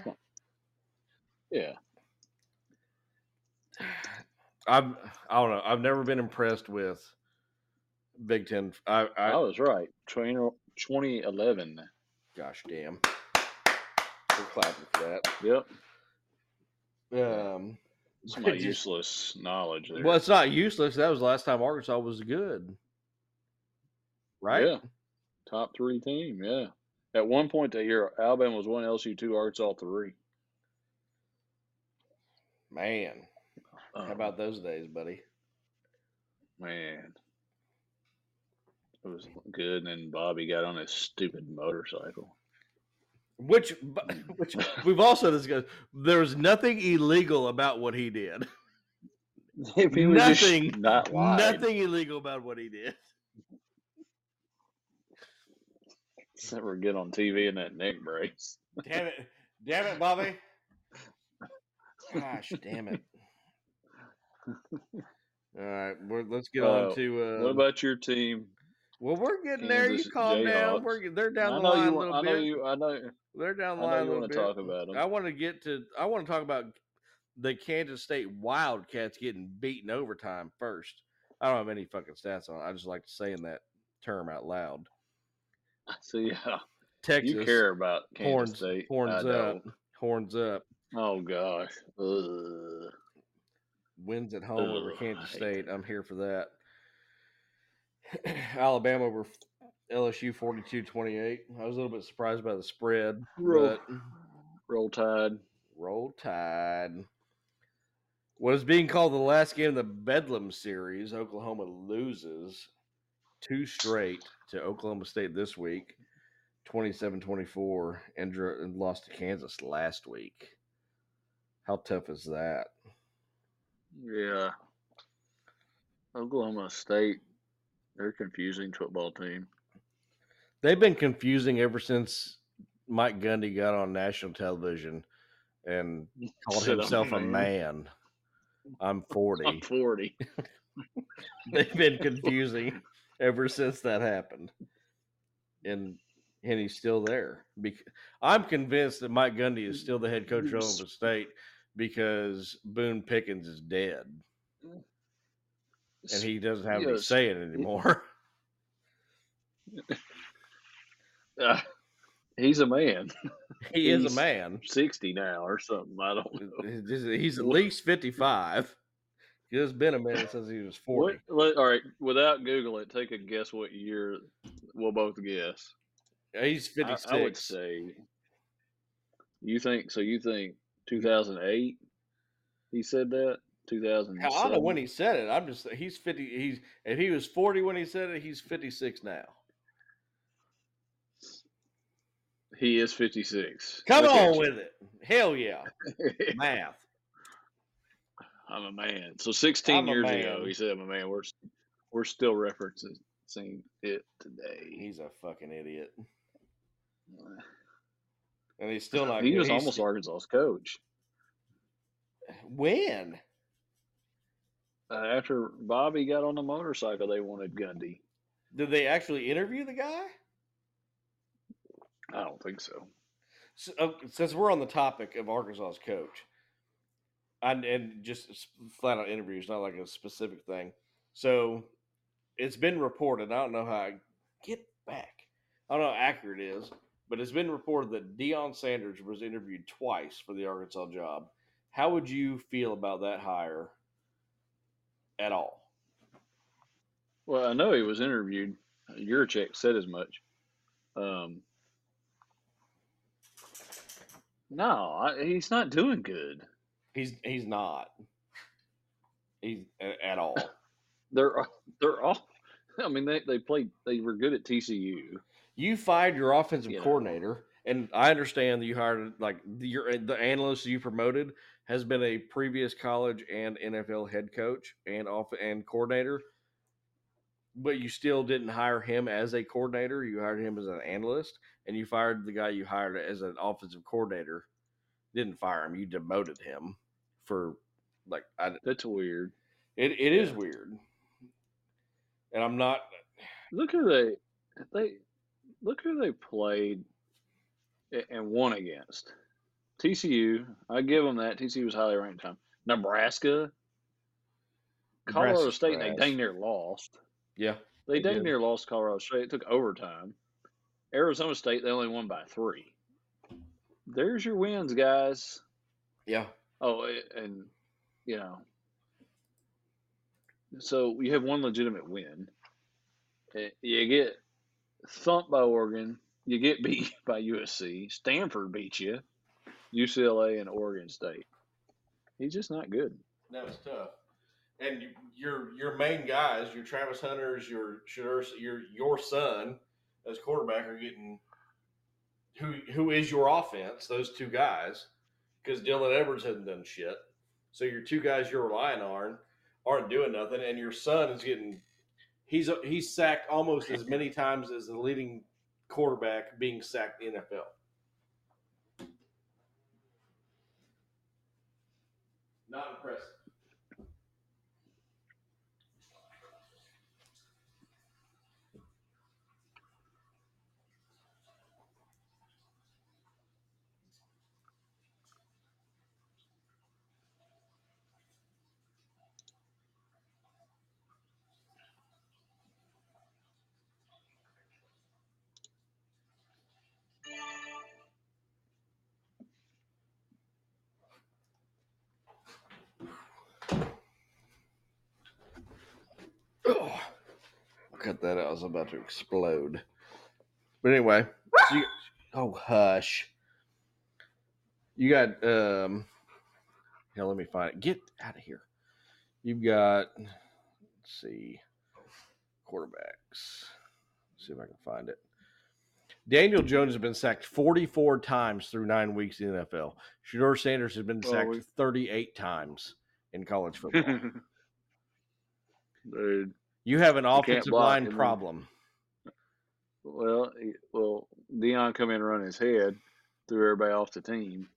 yeah, [SIGHS] I've I don't know. I've never been impressed with Big Ten. I, I I was right. 20, 2011. gosh damn. We're clapping for Yep, that. Um, some of my Just- useless knowledge there. well, it's not useless. That was the last time Arkansas was good, right? Yeah, top three team. Yeah, at one point that year, Alabama was one, LSU two, Arkansas three. Man, Uh, how about those days, buddy? man? It was good, and then Bobby got on his stupid motorcycle. Which, [LAUGHS] which we've also discussed. There was nothing illegal about what he did. If [LAUGHS] he was Nothing- not lying. Nothing illegal about what he did. Except for get on TV in that neck brace. Damn it! Damn it, Bobby! [LAUGHS] Gosh, damn it! All right, we're, let's get Uh, on to. Uh, what about your team? Well, we're getting there. You Kansas calm down. We're they're down the line you. a little I know you. I know. They're down the I line a little bit. talk about 'em. I want to get to. I want to talk about the Kansas State Wildcats getting beaten overtime first. I don't have any fucking stats on. it. I just like to saying that term out loud. I see, yeah, Texas you care about Kansas horns, State. horns I up, don't. horns up. Oh gosh. Ugh. wins at home over Ugh, I Kansas State. I'm here for that. [CLEARS THROAT] Alabama over LSU 42-28. I was a little bit surprised by the spread, Roll, roll Tide. roll tide. What is being called the last game of the Bedlam series, Oklahoma loses two straight to Oklahoma State this week, 27-24, and, and lost to Kansas last week. How tough is that? Yeah. Oklahoma State. They're a confusing football team. They've been confusing ever since Mike Gundy got on national television and [LAUGHS] called Said, "I'm himself a man." man. I'm [LAUGHS] 40. I'm 40. [LAUGHS] They've been confusing ever since that happened. And and he's still there. I'm convinced that Mike Gundy is still the head coach of Oklahoma State because Boone Pickens is dead mm. And he doesn't have Yes. say it anymore. [LAUGHS] Uh, he's a man. he is a man. 60 now or something. I don't know. He's at least 55. It's been a minute since he was 40. What, all right, without Google it, take a guess what year we'll both guess. He's I, I would say. You think so? You think 2008? He said that 2007. Hell, I don't know when he said it. I'm just he's 50. He's if he was 40 when he said it, he's 56 now. He is 56. Come Look on with it. Hell yeah. [LAUGHS] Math. I'm a man. So 16 I'm years ago, he said, "I'm man." We're we're still referencing it today. He's a fucking idiot, [SIGHS] and he's still not. he was he's- almost Arkansas's coach. when. Uh, after Bobby got on the motorcycle, they wanted Gundy. Did they actually interview the guy? I don't think so. S- uh, since we're on the topic of Arkansas's coach, and, and just flat out interviews, not like a specific thing. So it's been reported. I don't know how I get back. I don't know how accurate it is, but it's been reported that Deion Sanders was interviewed twice for the Arkansas job. How would you feel about that hire at all? Well, I know he was interviewed. Yurachek said as much. Um, no, I, he's not doing good. He's he's not. He's a- at all. [LAUGHS] They're they're all. I mean, they they played. They were good at TCU. you fired your offensive You know. coordinator, and I understand that you hired like the, your the analyst you promoted has been a previous college and NFL head coach and off and coordinator, but you still didn't hire him as a coordinator. You hired him as an analyst, and you fired the guy you hired as an offensive coordinator. Didn't fire him; you demoted him for like I, That's weird. it. It is Yeah. weird, and I'm not. Look who they they look who they played and won against. TCU, I give them that. TCU was highly ranked time. Nebraska, Colorado Nebraska's State, they dang near lost. Yeah, They They dang did. near lost Colorado State. It took overtime. Arizona State, they only won by three. There's your wins, guys. yeah. Oh, and you know, so you have one legitimate win. Eh, You get thumped by Oregon. You get [LAUGHS] beat by USC. Stanford beat you. UCLA and Oregon State. He's just not good. That was tough. And you- your your main guys, your Travis Hunters, your your your son as quarterback are getting who who is your offense? Those two guys, because Dylan Edwards hasn't done shit. So your two guys you're relying on aren't doing nothing, and your son is getting he's he's sacked almost as many times as the leading quarterback being sacked in the NFL. Not impressive. Oh, I'll cut that. I was about to explode. But anyway, so you, oh hush. You got um. Here, let me find it. Get out of here. You've got. Let's see. Quarterbacks. Let's see if I can find it. Daniel Jones has been sacked 44 times through nine weeks in the NFL. Shedeur Sanders has been sacked we- 38 times in college [LAUGHS] football. Dude. You have an offensive block line him. problem. Well, well, Deion come in and run his head, threw everybody off the team,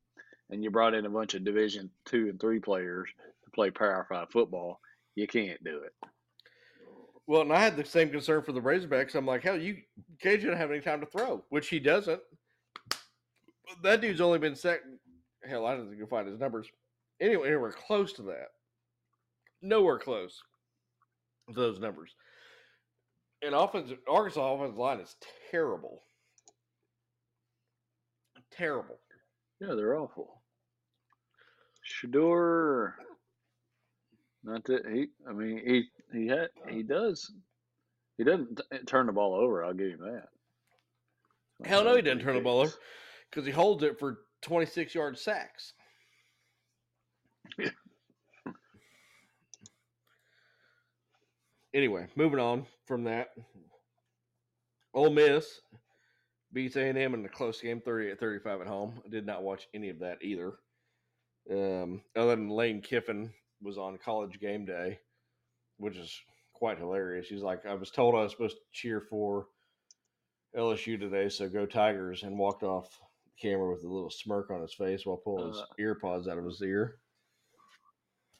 and you brought in a bunch of Division two and three players to play Power Five football. You can't do it. Well, and I had the same concern for the Razorbacks. I'm like, hell, you KJ didn't have any time to throw, which he doesn't. That dude's only been sacked. Hell, I didn't go find his numbers. Anyway, anywhere close to that. Nowhere close to those numbers. And offensive Arkansas offensive line is terrible. Terrible. Yeah, they're awful. Shedeur, not that he. I mean, he he had he does. He doesn't t- eh, turn the ball over. I'll give him that. Hell no, he doesn't turn the ball over because he holds it for 26 yard sacks. Anyway, moving on from that. Ole Miss beats A&M in a close game, 38-35 at home. I did not watch any of that either. Um, other than Lane Kiffin was on college game day, which is quite hilarious. He's like, I was told I was supposed to cheer for LSU today, so go Tigers, and walked off camera with a little smirk on his face while pulling his Uh, ear pods out of his ear.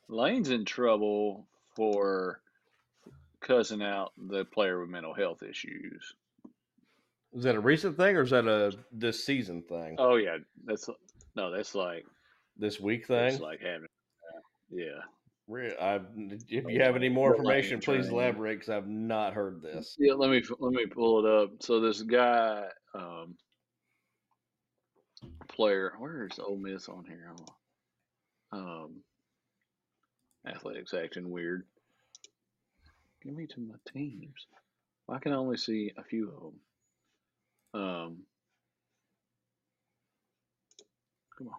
Lane's in trouble for cussing out the player with mental health issues. Is that a recent thing or is that a this season thing? Oh yeah, that's no, that's like This week thing? like having yeah. Re- I, if Oh, you have any more information, please elaborate because I've not heard this. Yeah, let me let me pull it up. So this guy, um, player, where is Ole Miss on here? Um, athletics acting weird. Give me to my teams. I can only see a few of them. Um, come on.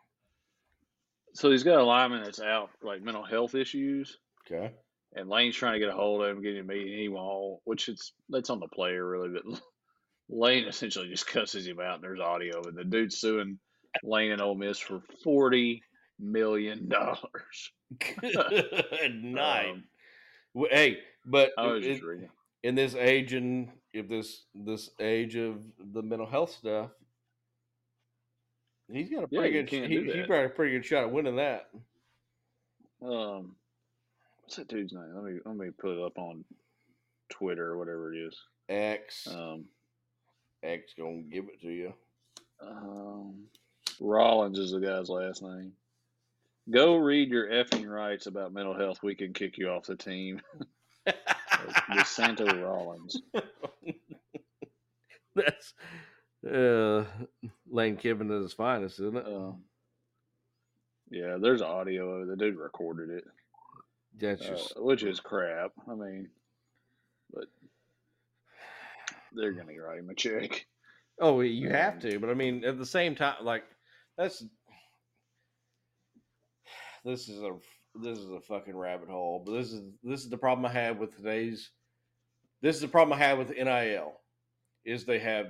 So he's got a lineman that's out like mental health issues Okay. and Lane's trying to get a hold of him, getting him meeting. He won't, which it's that's on the player really, but [LAUGHS] Lane essentially just cusses him out. And there's audio of it. The dude's suing Lane and Ole Miss for forty million dollars. [LAUGHS] [LAUGHS] Good night. Um, hey, but it- in this age and if this this age of the mental health stuff, he's got a pretty you good. He, he got a pretty good shot at winning that. Um, what's that dude's name? Let me let me put it up on Twitter or whatever it is. X Um, X gonna give it to you. um, Rollins is the guy's last name. Go read your effing rights about mental health. We can kick you off the team. [LAUGHS] DeSanto Rollins. [LAUGHS] That's uh, Lane Kiffin at his finest, isn't it? Um, yeah, there's audio of it. The dude recorded it, That's uh, just which is crap. I mean, but they're gonna write him a check. oh, you have um, to, but I mean, at the same time, like that's this is a this is a fucking rabbit hole. But this is this is the problem I have with today's. This is the problem I have with NIL, is they have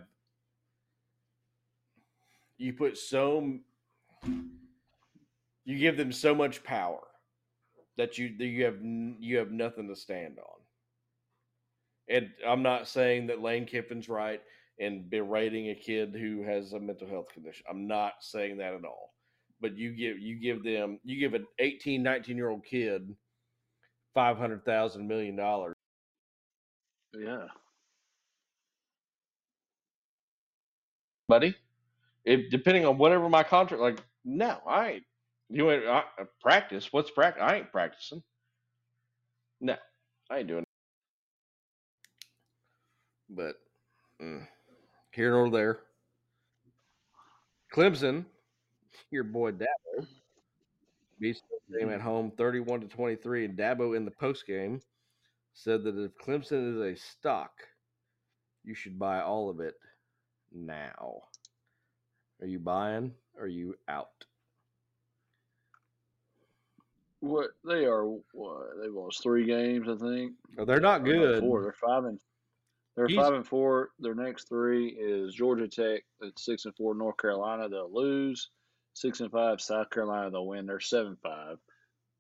you put so you give them so much power that you that you have you have nothing to stand on. And I'm not saying that Lane Kiffin's right and berating a kid who has a mental health condition. I'm not saying that at all. But you give you give them you give an 18, 19 year old kid five hundred thousand million dollars. Yeah, buddy. If depending on whatever my contract, like no, I ain't. You ain't I, practice. What's practice? I ain't practicing. No, I ain't doing. It. But mm, here nor there. Clemson, your boy Dabo, beats Notre Dame at mm-hmm. home, thirty-one to twenty-three, and Dabo in the post game said that if Clemson is a stock, you should buy all of it now. Are you buying? Or are you out? what they are? What they've lost three games, I think. Oh, they're not good. Four. They're five and they're He's- five and four. Their next three is Georgia Tech at six and four. North Carolina they'll lose. Six and five. South Carolina they'll win. They're seven five.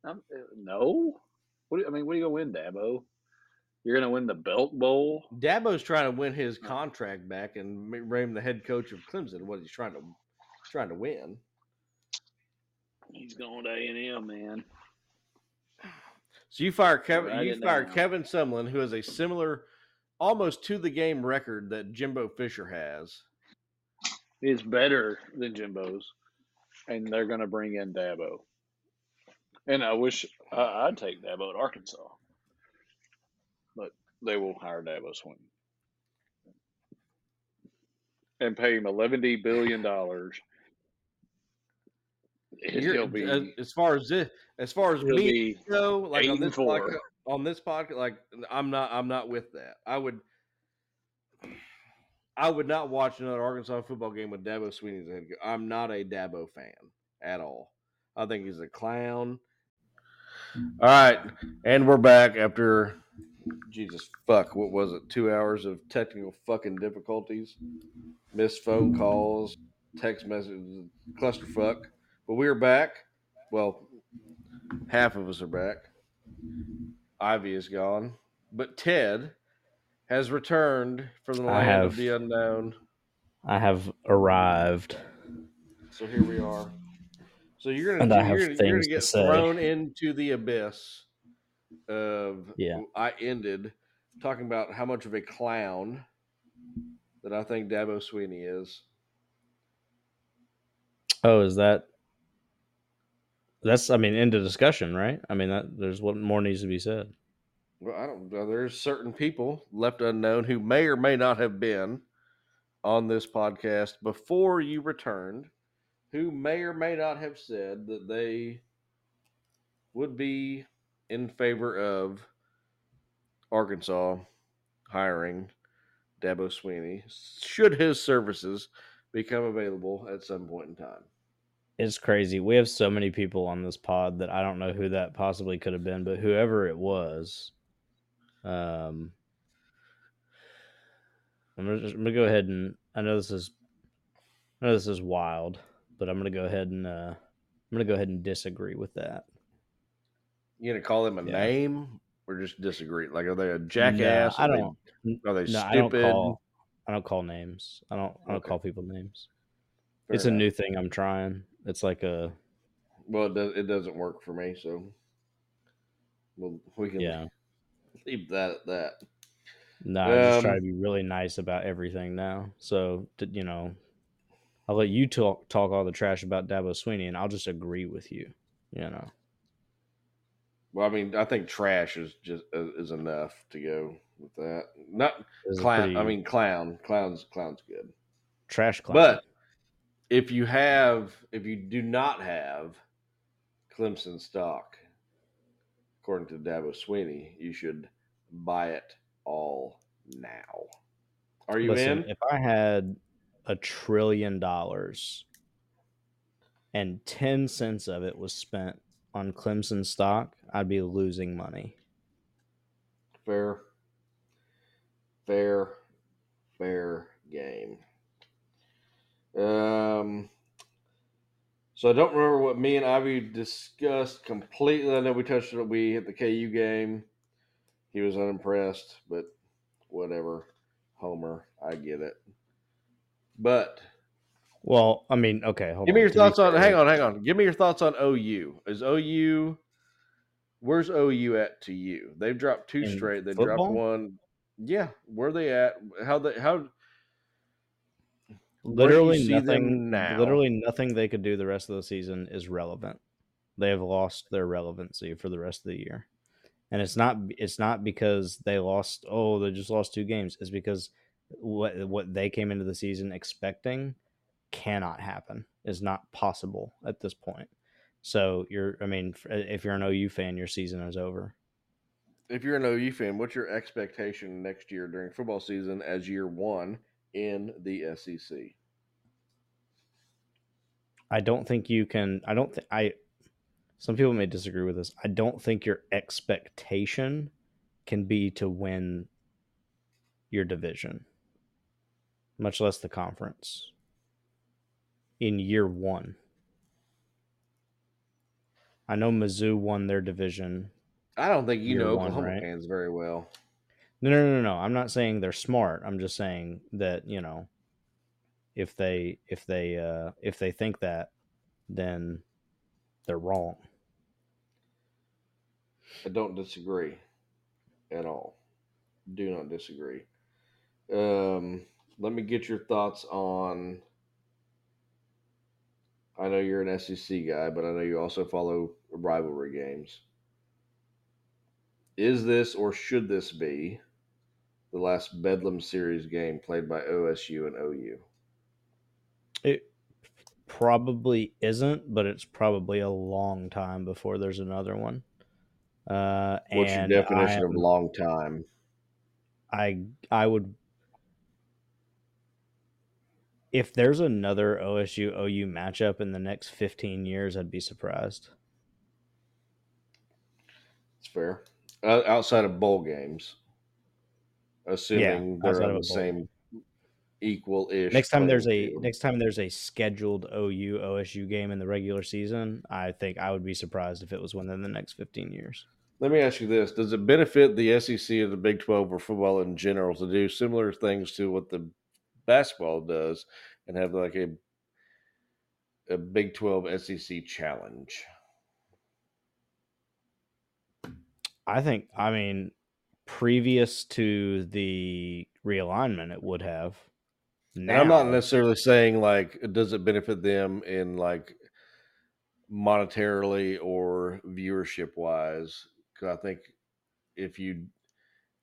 Um, uh, no. What do you, I mean? What are you gonna win, Dabo? You're gonna win the Belt Bowl. Dabo's trying to win his contract back and him the head coach of Clemson. What he's trying to trying to win. He's going to A and M, man. So you fire Kevin. Write you fire. Kevin Sumlin, who has a similar, almost to the game record that Jimbo Fisher has. It's better than Jimbo's, and they're gonna bring in Dabo. And I wish I, I'd take Dabo at Arkansas, but they will hire Dabo Swinney and pay him eleven billion dollars. He'll be, as, far as this, as far as me go, like on this podcast, on this podcast, like I'm not, I'm not with that. I would, I would not watch another Arkansas football game with Dabo Swinney as the head coach. I'm not a Dabo fan at all. I think he's a clown. All right, and we're back after Jesus fuck. What was it? Two hours of technical fucking difficulties, missed phone calls, text messages, clusterfuck. But we're back. Well, half of us are back. Ivy is gone. but Ted has returned from the land of the unknown. I have arrived. So here we are. So you're gonna And I you're, have gonna, you're things gonna to get say. thrown into the abyss of Yeah. I ended talking about how much of a clown that I think Dabo Swinney is. Oh, is that? That's I mean, into discussion, right? I mean, that there's what more needs to be said. Well, I don't. Uh, there's certain people left unknown who may or may not have been on this podcast before you returned, who may or may not have said that they would be in favor of Arkansas hiring Dabo Swinney should his services become available at some point in time. It's crazy. We have so many people on this pod that I don't know who that possibly could have been, but whoever it was, um, I'm gonna, just, I'm gonna go ahead and I know this is, I know this is wild, but I'm gonna go ahead and uh, I'm gonna go ahead and disagree with that. You gonna call them a Yeah. name or just disagree? Like, are they a jackass? I don't. Are they No, I don't stupid? call. I don't call names. I don't. I don't Okay. call people names. Fair it's a new thing I'm trying. It's like a Well, it, does, it doesn't work for me, so well, we can yeah. Leave that at that. No, I just try Um, to be really nice about everything now. So to, you know, I'll let you talk talk all the trash about Dabo Swinney, and I'll just agree with you. You know, Well, I mean, I think trash is just uh, is enough to go with that. Not This is a clown. I mean, clown. Clown's clown's good. trash clown. But if you have, if you do not have Clemson stock, according to Dabo Swinney, you should buy it all now. Are you Listen, in? if I had a trillion dollars and ten cents of it was spent on Clemson stock, I'd be losing money. Fair, fair, fair game. Um, so I don't remember what me and Ivy discussed completely. I know we touched it. We hit the KU game. He was unimpressed, but whatever. Homer, I get it. But Well, I mean, okay, hold give me your be thoughts on. Hang on, hang on. Give me your thoughts on OU. Is OU? Where's OU at to you? They've dropped two In straight. They football? dropped one. Yeah, where they at? How they how? Where do you literally nothing now? literally nothing they could do the rest of the season is relevant. They have lost their relevancy for the rest of the year. And it's not it's not because they lost oh they just lost two games. It's because what what they came into the season expecting cannot happen is not possible at this point. So you're i mean if you're an ou fan your season is over. If you're an OU fan, what's your expectation next year during football season as year one in the SEC? I don't think you can. I don't think I. Some people may disagree with this. I don't think your expectation can be to win your division, much less the conference. In year one, I know Mizzou won their division. I don't think you know one, Oklahoma right? fans very well. No, no, no, no. I'm not saying they're smart. I'm just saying that you know, if they if they uh, if they think that, then they're wrong. I don't disagree at all. Do not disagree. Um, let me get your thoughts on. I know you're an SEC guy, but I know you also follow rivalry games. Is this or should this be the last Bedlam Series game played by OSU and OU? It probably isn't, but it's probably a long time before there's another one. Uh, What's your definition of long time? I I would if there's another OSU OU matchup in the next 15 years, I'd be surprised. It's fair. Uh, outside of bowl games, assuming they're on the same equal ish. Next time there's a next time there's a scheduled OU OSU game in the regular season, I think I would be surprised if it was within the next 15 years. Let me ask you this: Does it benefit the SEC or the Big Twelve or football in general to do similar things to what the basketball does, and have like a a Big Twelve SEC challenge? I think. I mean, previous to the realignment, it would have. And I'm not necessarily saying like does it benefit them in like monetarily or viewership wise because I think if you,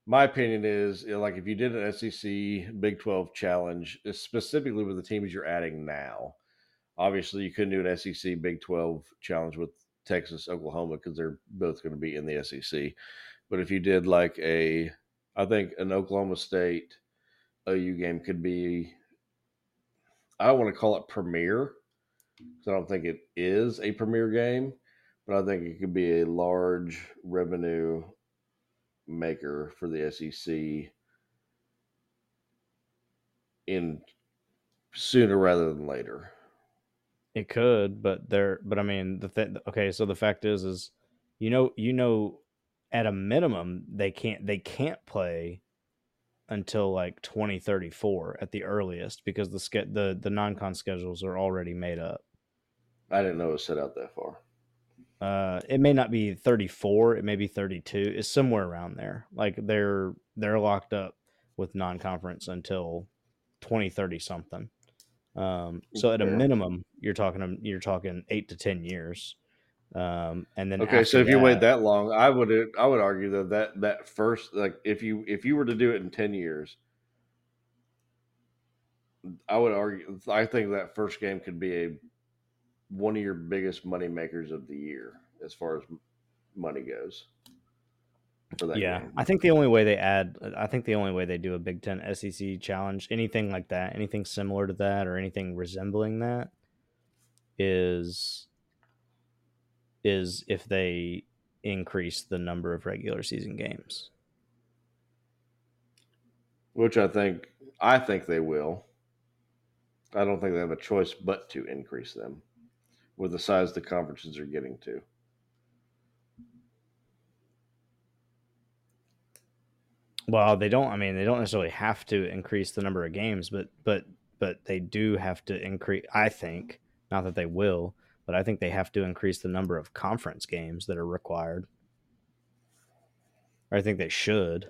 my opinion is eh, like if you did an SEC Big Twelve challenge eh, specifically with the teams you're adding now, obviously you couldn't do an SEC Big Twelve challenge with Texas Oklahoma because they're both going to be in the SEC. But if you did like a, I think an Oklahoma State OU game could be, I don't want to call it premier because I don't think it is a premier game, but I think it could be a large revenue maker for the SEC in sooner rather than later. It could, but there. But I mean, the thing. Okay, so the fact is, is you know, you know, at a minimum, they can't they can't play until like 2034 at the earliest because the the the non-con schedules are already made up. I didn't know it was set out that far. Uh, it may not be 34, it may be 32. It's somewhere around there. Like they're they're locked up with non-conference until 2030 something. Um, so at a minimum, you're talking you're talking eight to ten years. Um, and then okay, so if that, you wait that long, I would I would argue that that that first like if you if you were to do it in ten years, I would argue I think that first game could be a one of your biggest money makers of the year as far as money goes. yeah, game. I think the only way they add, I think the only way they do a Big Ten SEC challenge, anything like that, anything similar to that, or anything resembling that, is is if they increase the number of regular season games. Which I think I think they will. I don't think they have a choice but to increase them with the size the conferences are getting to. Well, they don't. I mean, they don't necessarily have to increase the number of games, but but but they do have to increase. I think not that they will, but I think they have to increase the number of conference games that are required. Or I think they should.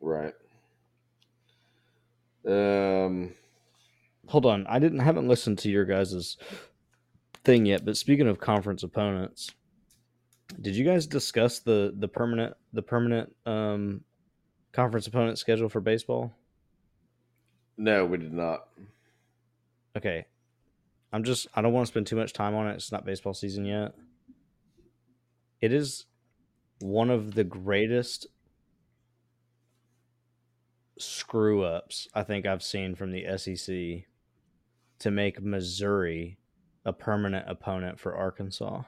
Right. Um. Hold on, I didn't haven't listened to your guys's thing yet. But speaking of conference opponents, did you guys discuss the the permanent the permanent um, conference opponent schedule for baseball? No, we did not. Okay, I'm just I don't want to spend too much time on it. It's not baseball season yet. It is one of the greatest screw ups I think I've seen from the SEC to make Missouri a permanent opponent for Arkansas.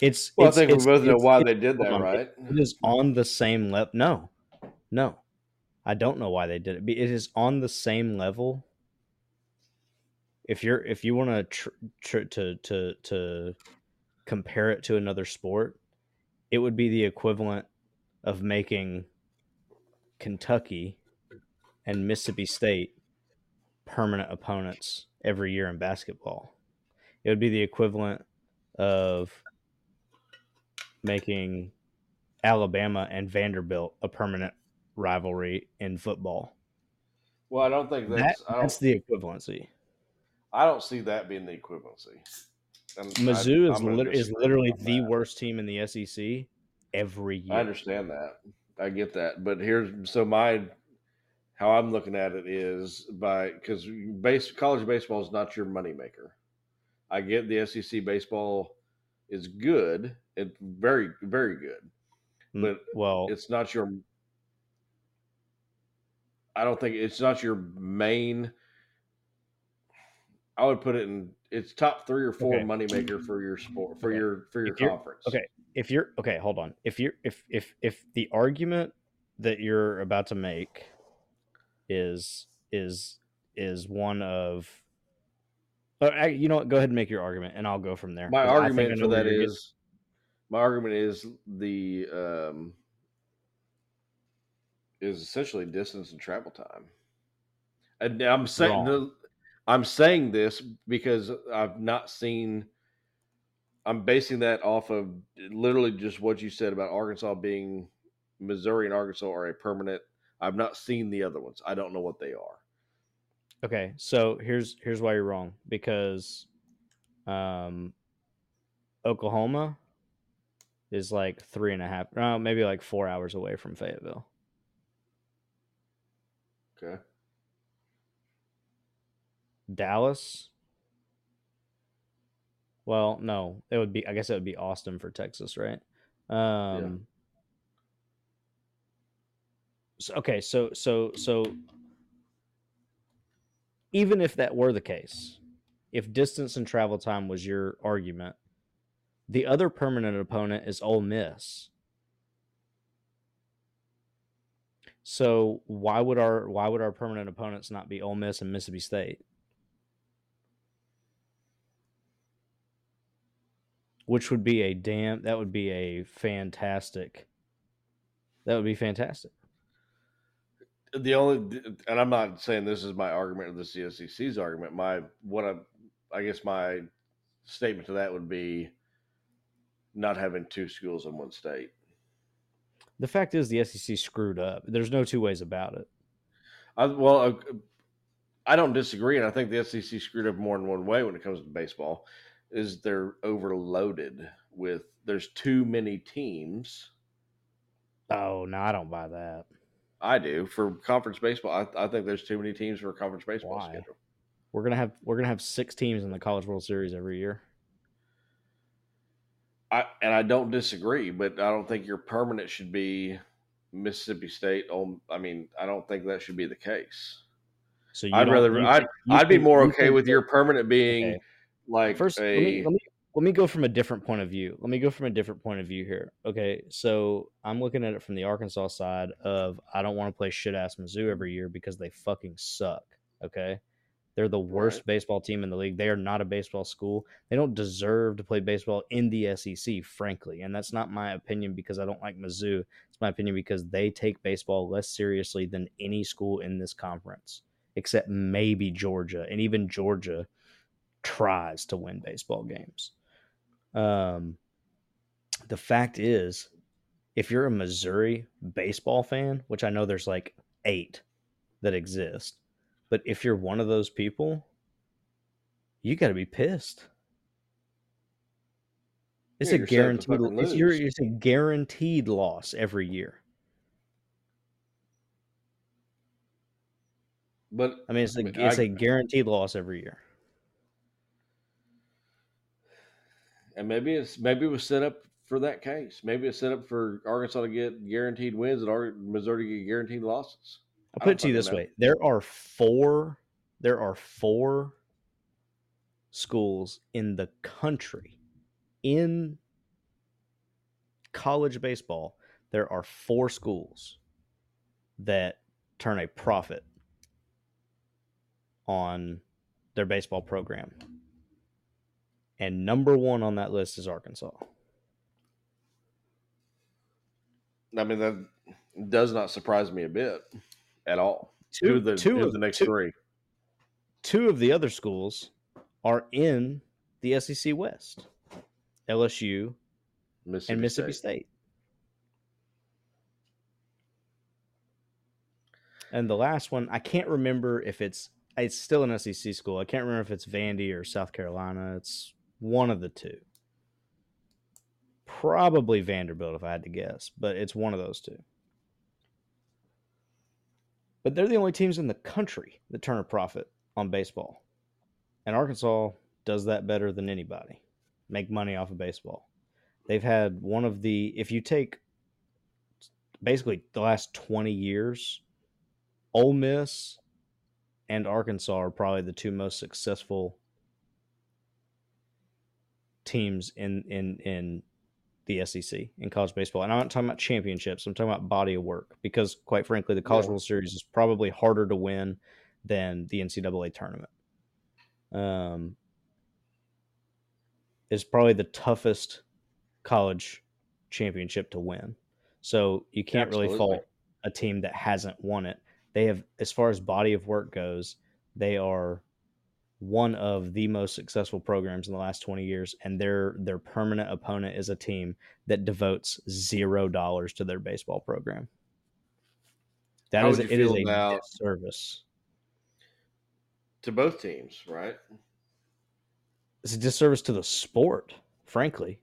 It's well, it's, I think we both know why they did that, right? It is on the same level. No, no, I don't know why they did it. It is on the same level. If you're if you want to tr- tr- to to to compare it to another sport, it would be the equivalent of making Kentucky and Mississippi State permanent opponents every year in basketball. It would be the equivalent of making Alabama and Vanderbilt a permanent rivalry in football. Well, I don't think that's that, that's the equivalency. I don't see that being the equivalency. And Mizzou I, is, lit- is literally the that. worst team in the SEC every year. I understand that. I get that, but here's so my how I'm looking at it is by because base college baseball is not your moneymaker. I get the SEC baseball is good. It's very very good, mm, but well, it's not your. I don't think it's not your main. I would put it in it's top three or four okay. moneymaker for your sport for okay. your for your conference. Okay, if you're okay, hold on. If you're if if if the argument that you're about to make is is is one of uh, you know what? Go ahead and make your argument, and I'll go from there. My argument for that is My argument is the um, is essentially distance and travel time. And I'm saying the, I'm saying this because I've not seen. I'm basing that off of literally just what you said about Arkansas being Missouri and Arkansas are a permanent. I've not seen the other ones. I don't know what they are. Okay, so here's here's why you're wrong because um, Oklahoma is like three and a half, uh, maybe like four hours away from Fayetteville. Okay. Dallas. Well, no, it would be. I guess it would be Austin for Texas, right? Um, so, okay, so so so even if that were the case, if distance and travel time was your argument, the other permanent opponent is Ole Miss. So why would our why would our permanent opponents not be Ole Miss and Mississippi State? Which would be a damn that would be a fantastic that would be fantastic. The only and i'm not saying this is my argument or the csec's argument. My what i i guess my statement to that would be not having two schools in one state. The fact is the sec screwed up. There's no two ways about it. I, well uh, i don't disagree and i think the sec screwed up more than one way when it comes to baseball is they're overloaded with there's too many teams oh no i don't buy that I do for conference baseball. I, I think there's too many teams for a conference baseball Why? schedule. We're gonna have we're gonna have six teams in the College World Series every year. I and I don't disagree, but I don't think your permanent should be Mississippi State. On I mean, I don't think that should be the case. So I'd rather I'd, I'd be more okay with your permanent being okay. Like first. A, let, me, let me let me go from a different point of view. Let me go from a different point of view here. Okay, so I'm looking at it from the Arkansas side of I don't want to play shit ass Mizzou every year because they fucking suck. Okay, they're the worst right. baseball team in the league. They are not a baseball school. They don't deserve to play baseball in the SEC, frankly. And that's not my opinion because I don't like Mizzou. It's my opinion because they take baseball less seriously than any school in this conference, except maybe Georgia. And even Georgia tries to win baseball games. Um, the fact is, if you're a Missouri baseball fan, which I know there's like eight that exist, but if you're one of those people, you got to be pissed. It's yeah, a guaranteed. It's, your, it's a guaranteed loss every year. But I mean, it's a I mean, it's I, a guaranteed loss every year. And maybe it's maybe it was set up for that case. Maybe it's set up for Arkansas to get guaranteed wins and Missouri to get guaranteed losses. I'll put it to you this know. way: there are four, there are four schools in the country in college baseball. There are four schools that turn a profit on their baseball program and number one on that list is Arkansas. I mean, that does not surprise me a bit at all. Two, two of the, two of the next two, three. Two of the other schools are in the SEC West LSU Mississippi and Mississippi State. State. And the last one, I can't remember if it's it's still an SEC school. I can't remember if it's Vandy or South Carolina. It's one of the two. Probably Vanderbilt, if I had to guess, but it's one of those two. But they're the only teams in the country that turn a profit on baseball. And Arkansas does that better than anybody. Make money off of baseball. They've had one of the, if you take basically the last 20 years, Ole Miss and Arkansas are probably the two most successful teams in in in the SEC in college baseball. And I'm not talking about championships. I'm talking about body of work because, quite frankly, the College yeah. World Series is probably harder to win than the NCAA tournament. Um, is probably the toughest college championship to win. So you can't really fault a team that hasn't won it. They have, as far as body of work goes, they are one of the most successful programs in the last 20 years and their their permanent opponent is a team that devotes zero dollars to their baseball program that How is it is a disservice to both teams, right? it's a disservice to the sport frankly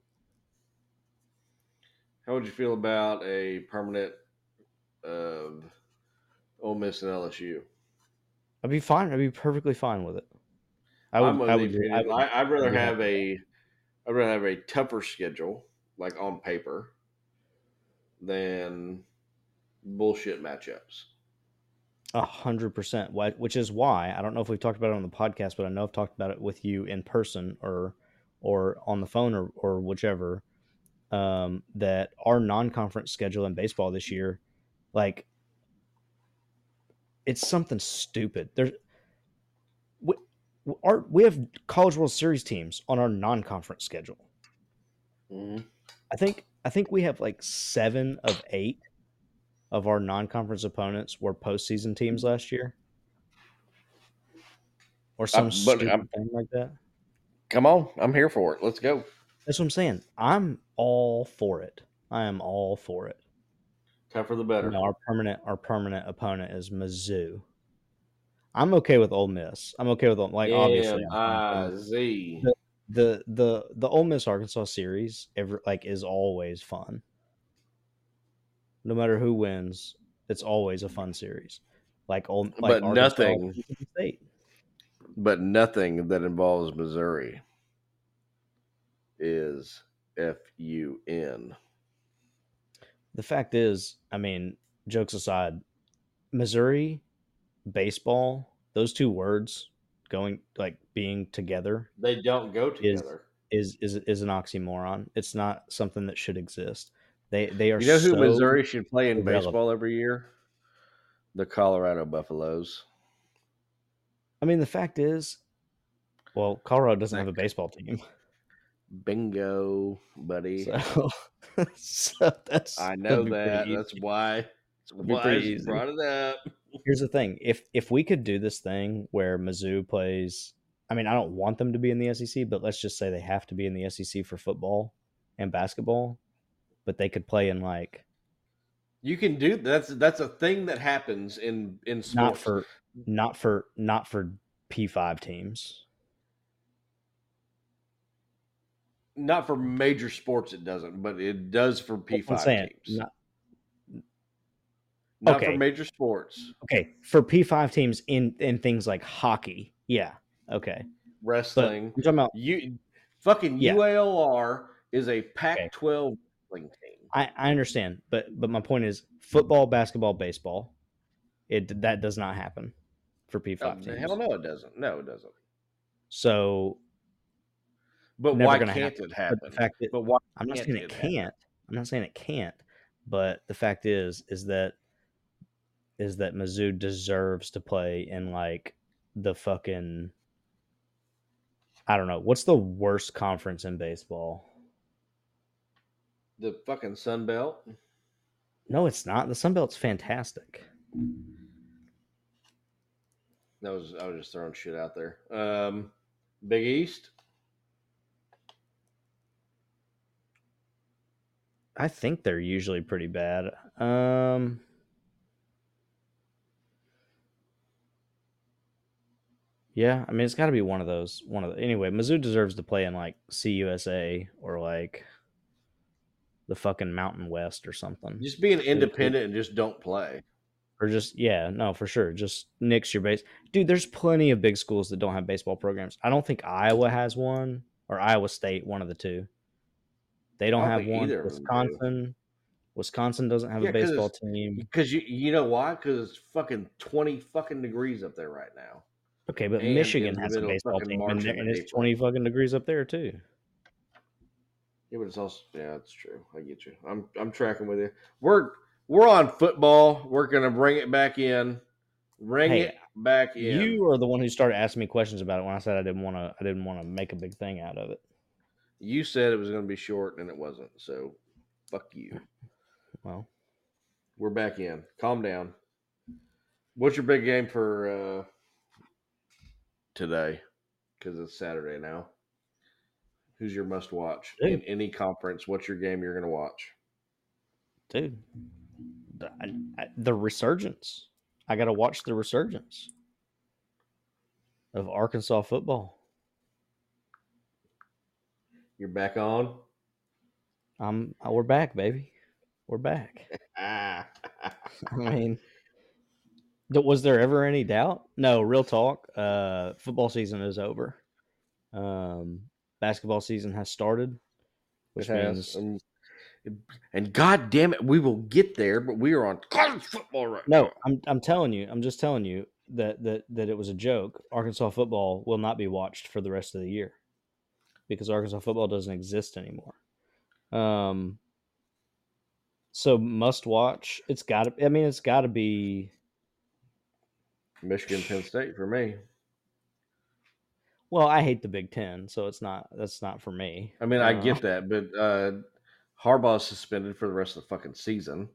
How would you feel about a permanent of Ole Miss and LSU? i'd be fine i'd be perfectly fine with it i I'm would, I you, would, I would I, I'd rather would have a I'd rather have a tougher schedule, like on paper, than bullshit matchups. A hundred percent. Why- Which is why I don't know if we've talked about it on the podcast, but I know I've talked about it with you in person or or on the phone or or whichever. Um, that our non-conference schedule in baseball this year, like, it's something stupid. There's our we have College World Series teams on our non-conference schedule. Mm-hmm. I think I think we have like seven of eight of our non-conference opponents were postseason teams last year, or some but stupid I'm- thing like that. Come on, I'm here for it. Let's go. That's what I'm saying. I'm all for it. I am all for it. Tougher the better. No, our permanent our permanent opponent is Mizzou. I'm okay with Ole Miss. I'm okay with them. like obviously fine with M-I-Z. the the the Ole Miss Arkansas series ever like is always fun. No matter who wins, it's always a fun series. Like Ole, like But Arkansas, nothing- State. but nothing that involves Missouri is F U N. The fact is, I mean, jokes aside, Missouri baseball, those two words going like being together They don't go together. is is is an oxymoron. It's not something that should exist. They they are You know who so- Missouri should play in irrelevant. baseball every year? The Colorado Buffaloes. I mean, the fact is, well, Colorado doesn't have a baseball team. Bingo, buddy. So, [LAUGHS] so that's I know that. easy. That's why. That's why I pretty just easy. brought it up. Here's the thing: if if we could do this thing where Mizzou plays, I mean, I don't want them to be in the SEC, but let's just say they have to be in the SEC for football and basketball, but they could play in like You can do that's that's a thing that happens in in sports. not for not for not for P five teams. not for major sports. It doesn't, but it does for P I'm five saying teams. not, Not okay. for major sports. okay for P five teams in in things like hockey. Yeah, okay, but Wrestling. I'm talking about You fucking Yeah. UALR is a Pac-12 wrestling team. I, I understand, but but my point is football, basketball, baseball. It that does not happen for P Oh, five um, teams. hell no, it doesn't. No, it doesn't. So, But why can't happen. it but happen? the fact that But why? I'm not saying it it can't. I'm not saying it can't, but the fact is is that is that Mizzou deserves to play in like the fucking I don't know what's the worst conference in baseball. The fucking Sun Belt. No, it's not. The Sun Belt's fantastic. That was I was just throwing shit out there. Um, Big East. I think they're usually pretty bad. Um Yeah, I mean it's got to be one of those. One of the, anyway. Mizzou deserves to play in like CUSA or like the fucking Mountain West or something, Just being independent and just don't play. or just yeah, no, for sure. Just nix your base, dude. There's plenty of big schools that don't have baseball programs. I don't think Iowa has one or Iowa State, one of the two. They don't, don't have one. do. Wisconsin, Wisconsin doesn't have Yeah, a baseball team. Because you you know why? Because it's fucking twenty fucking degrees up there right now. Okay, but and Michigan has a baseball team, and, and it's twenty fucking degrees up there too. Yeah, but it's also yeah, that's true. I get you. I'm I'm tracking with you. We're we're on football. We're gonna bring it back in. Bring Hey, it back in. You are the one who started asking me questions about it when I said I didn't want to. I didn't want to make a big thing out of it. You said it was going to be short, and it wasn't. So, fuck you. Well, We're back in. Calm down. What's your big game for uh, today? Because it's Saturday now. Who's your must watch in any conference? What's your game you're going to watch? dude, the, I, the resurgence. I got to watch the resurgence of Arkansas football. You're back on. I'm. uh, We're back, baby. We're back. [LAUGHS] I mean, was there ever any doubt? No, real talk. Uh, football season is over. Um, basketball season has started, which has. means And, and God damn it, we will get there. But we are on college football right no. now. I'm I'm telling you. I'm just telling you that that that it was a joke. Arkansas football will not be watched for the rest of the year because Arkansas football doesn't exist anymore. Um. So must watch. It's got to. I mean, it's got to be. Michigan, Penn State for me. Well, I hate the Big Ten, so it's not. That's not for me. I mean, I Uh, get that, but uh, Harbaugh's suspended for the rest of the fucking season.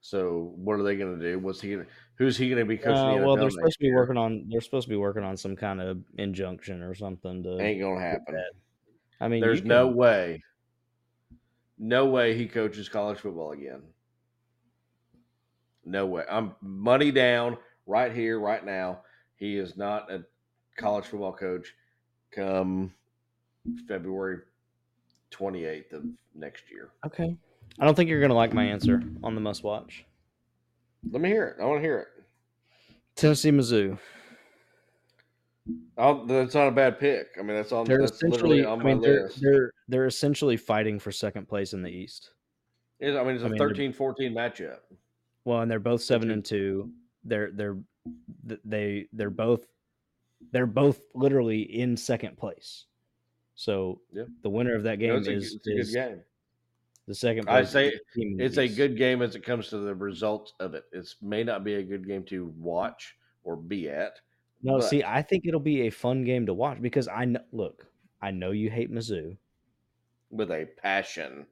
So what are they going to do? What's he? Gonna, who's he going to be coaching? Uh, the well, they're supposed to be working on. They're supposed to be working on some kind of injunction or something to. Ain't going to happen. I mean, There's you no way. No way he coaches college football again. No way. I'm money down right here, right now. He is not a college football coach come February 28th of next year. Okay. I don't think you're gonna like my answer on the must watch. Let me hear it. I want to hear it. Tennessee, Mizzou. I'll, that's not a bad pick. I mean, that's on. They're that's essentially. on I my mean, they're, list. they're they're essentially fighting for second place in the East. It- I mean, it's I a mean, 13-14 matchup. Well, and they're both seven and two. They're they're they they're both they're both literally in second place. So the winner of that game a, is, a good is game. the second. I say team in the It's a good game as it comes to the results of it. It may not be a good game to watch or be at. No, see, I think it'll be a fun game to watch because I know. Look, I know you hate Mizzou. with a passion.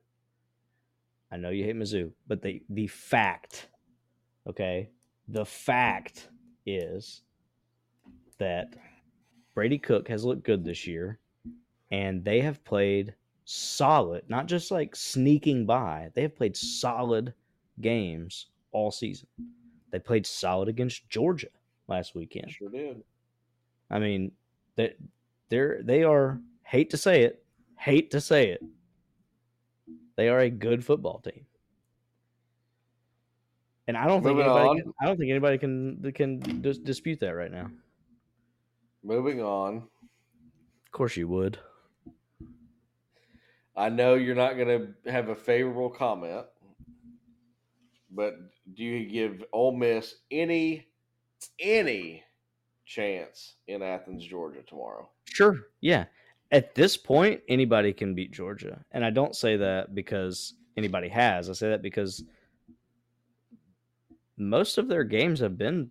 I know you hate Mizzou, but the the fact, okay, the fact is that Brady Cook has looked good this year, and they have played solid, not just like sneaking by. They have played solid games all season. They played solid against Georgia last weekend. Sure did. I mean, they they're they are hate to say it, hate to say it. They are a good football team, and I don't think anybody. Can, I don't think anybody can can dis- dispute that right now. Moving on. Of course, you would. I know you're not going to have a favorable comment, but do you give Ole Miss any any chance in Athens, Georgia tomorrow? Sure. Yeah. At this point, anybody can beat Georgia, and I don't say that because anybody has. I say that because most of their games have been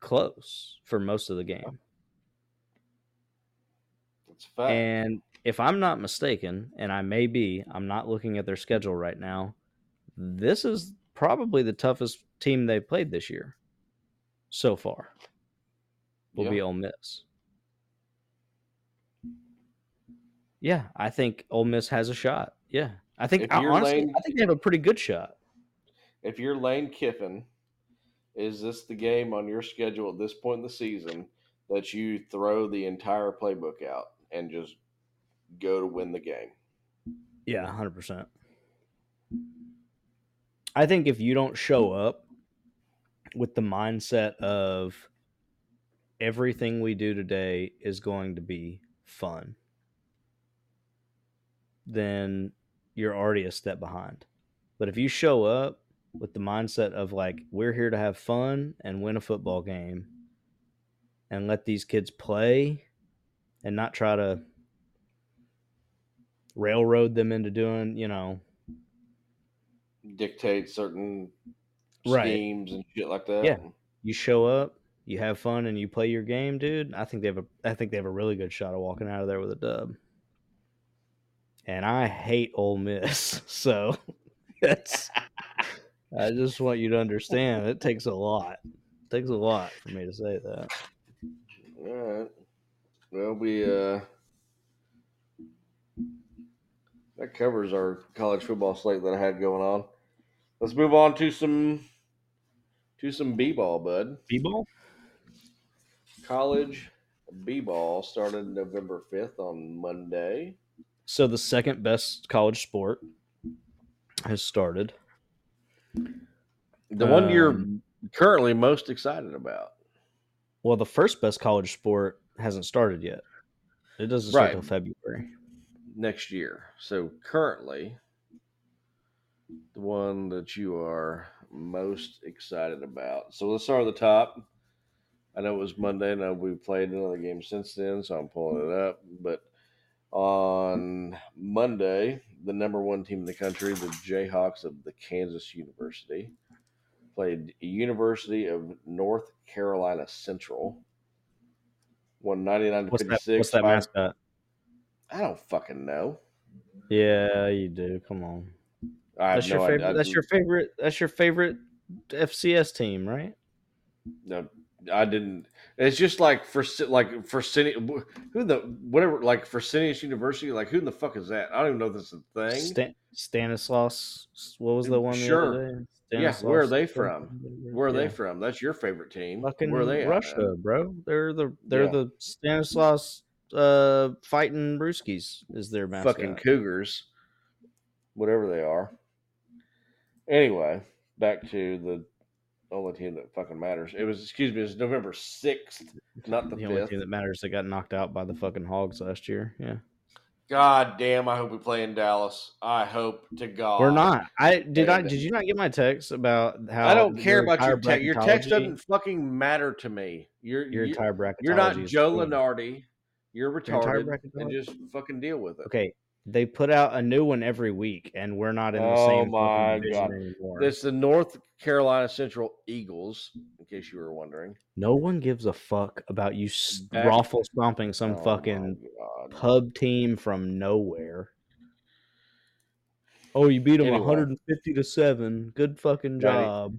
close for most of the game. A fact. And if I'm not mistaken, and I may be, I'm not looking at their schedule right now. This is probably the toughest team they've played this year so far. Will Yeah. be Ole Miss. Yeah, I think Ole Miss has a shot. Yeah, I think If I, you're honestly, Lane- I think they have a pretty good shot. If you're Lane Kiffin, is this the game on your schedule at this point in the season that you throw the entire playbook out and just go to win the game? Yeah, hundred percent. I think if you don't show up with the mindset of everything we do today is going to be fun, then you're already a step behind. But if you show up with the mindset of like we're here to have fun and win a football game and let these kids play and not try to railroad them into doing, you know, Dictate certain Right. schemes and shit like that. Yeah. you show up, you have fun, and you play your game, dude. I think they have a, I think they have a really good shot of walking out of there with a dub. and I hate Ole Miss. [LAUGHS] So it's I just want you to understand it takes a lot. It takes a lot for me to say that. All right. Well, we uh that covers our college football slate that I had going on. Let's move on to some to some b-ball, bud. B-ball? College b-ball started November 5th on Monday. So the second best college sport has started. The one you're Um, currently most excited about. Well, the first best college sport hasn't started yet. It doesn't start Right. till February. next year. So currently, the one that you are most excited about. So let's start at the top. I know it was Monday. Know we played another game since then, so I'm pulling it up. But on Monday, the number one team in the country, the Jayhawks of the Kansas University, played University of North Carolina Central. Won 99 to that? 56. What's that mascot? I don't fucking know. Yeah, you do. Come on. That's your favorite. idea. That's your favorite. That's your favorite FCS team, right? No, I didn't. It's just like for like for city, who the whatever like for Cineas University. Like who in the fuck is that? I don't even know if this is a thing. Stan- Stanislaus. What was the one? Sure. day? Yeah, where are they from? Where are they from? That's your favorite team. Fucking Where are they? at, Russia, man? bro. They're the they're Yeah. the Stanislaus uh fighting Brewskis is their mascot. Fucking Cougars, whatever they are. Anyway, back to the only team that fucking matters. It was excuse me. It was November sixth, [LAUGHS] not the the only fifth. team that matters that got knocked out by the fucking Hogs last year. Yeah, God damn! I hope we play in Dallas. I hope to God we're not. I did. I did you not get my text about how I don't care about your text. Your text doesn't fucking matter to me. You're Your you, entire bracket. you're not Joe Lunardi. You're entire retarded, and just fucking deal with it. Okay, they put out a new one every week, and we're not in the Oh same my division God. anymore. It's the North Carolina Central Eagles, in case you were wondering. no one gives a fuck about you Back- raffle stomping some Oh fucking pub team from nowhere. Oh, you beat them Anyway. 150 to seven. Good fucking job.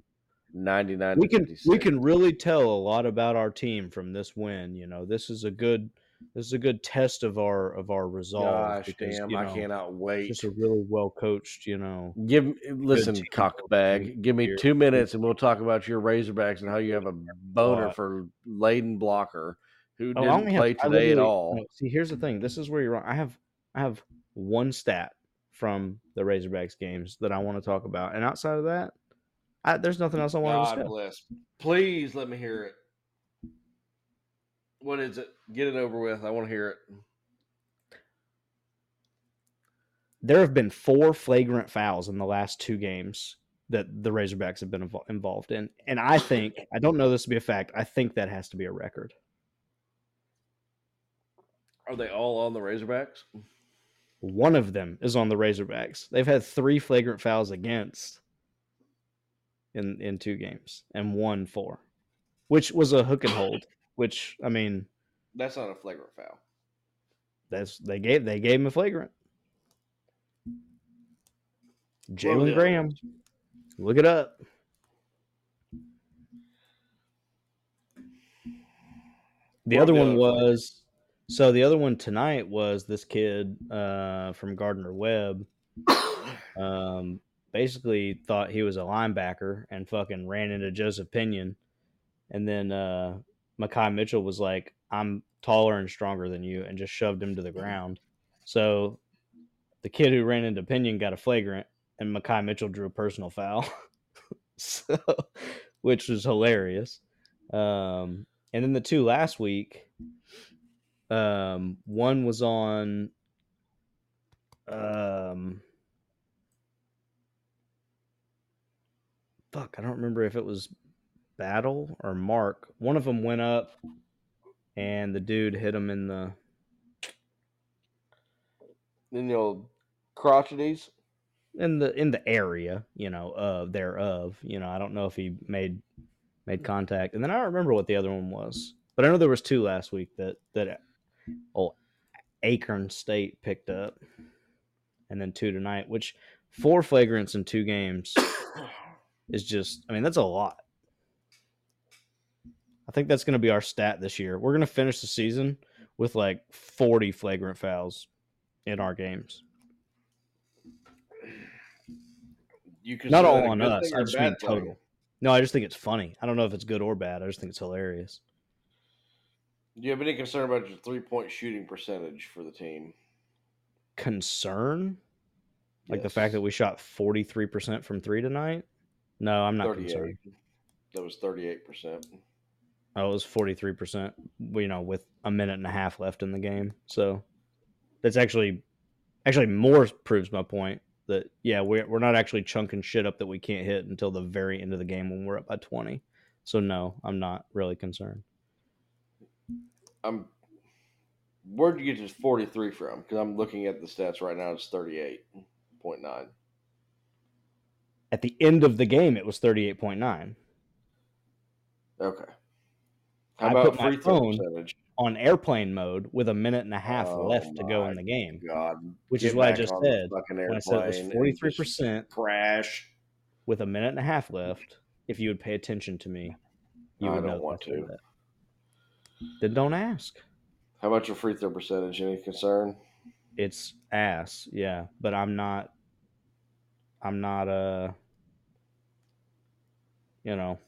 99 We can we can really tell a lot about our team from this win. You know, this is a good this is a good test of our of our resolve. Gosh because, damn, you I know, cannot wait. Just a really well coached, you know. Give listen, cockbag. Give me Here. two minutes, and we'll talk about your Razorbacks and how you have a boner for Layden Blocker, who oh, didn't have- play today at all. no, see, here's the thing. This is where you're wrong. I have I have one stat from the Razorbacks games that I want to talk about, and outside of that, I, there's nothing else I want to God discuss. bless. Please let me hear it. What is it? Get it over with. I want to hear it. There have been four flagrant fouls in the last two games that the Razorbacks have been involved in, and I think I don't know this to be a fact. I think that has to be a record. Are they all on the Razorbacks? One of them is on the Razorbacks. They've had three flagrant fouls against in in two games and one four, which was a hook and hold. Which I mean, That's not a flagrant foul. that's they gave they gave him a flagrant. What were the Jalen Graham, look it up. The other one was so the other one tonight was this kid uh, from Gardner Webb. [COUGHS] um, basically thought he was a linebacker and fucking ran into Joseph Pinion. And then uh, Makhi Mitchell was like, I'm taller and stronger than you, and just shoved him to the ground. So the kid who ran into Pinion got a flagrant, and Makhi Mitchell drew a personal foul. [LAUGHS] so, which was hilarious. Um, and then the two last week, um, one was on um fuck, I don't remember if it was Battle or Mark. One of them went up and the dude hit him in the In the old crotcheties. in the in the area, you know, of thereof. You know, I don't know if he made made contact. And then I don't remember what the other one was. But I know there was two last week that that oh Alcorn State picked up. and then two tonight, which four flagrants in two games [COUGHS] is just, I mean, that's a lot. I think that's going to be our stat this year. We're going to finish the season with like 40 flagrant fouls in our games. You Not all on us. I just mean bad thing? total. No, I just think it's funny. I don't know if it's good or bad. I just think it's hilarious. Do you have any concern about your three point shooting percentage for the team? Concern? Like the fact that we shot 43% from three tonight? No, I'm not concerned. That was thirty eight percent. Oh, it was 43%, you know, with a minute and a half left in the game. So that's actually actually more proves my point that yeah, we're we're not actually chunking shit up that we can't hit until the very end of the game when we're up by 20. So no, I'm not really concerned. I'm. Where'd you get this forty three from? Because I'm looking at the stats right now. It's thirty eight point nine. At the end of the game it was 38.9. Okay. How I put my free throw phone- percentage? On airplane mode with a minute and a half Oh left to go in the game, God, which get is what I just said. When I said it was 43% Crash. with a minute and a half left, if you would pay attention to me, you I would don't know want to. that. Then don't ask. How about your free throw percentage? Any concern? It's ass, yeah. But I'm not. I'm not. Uh. You know.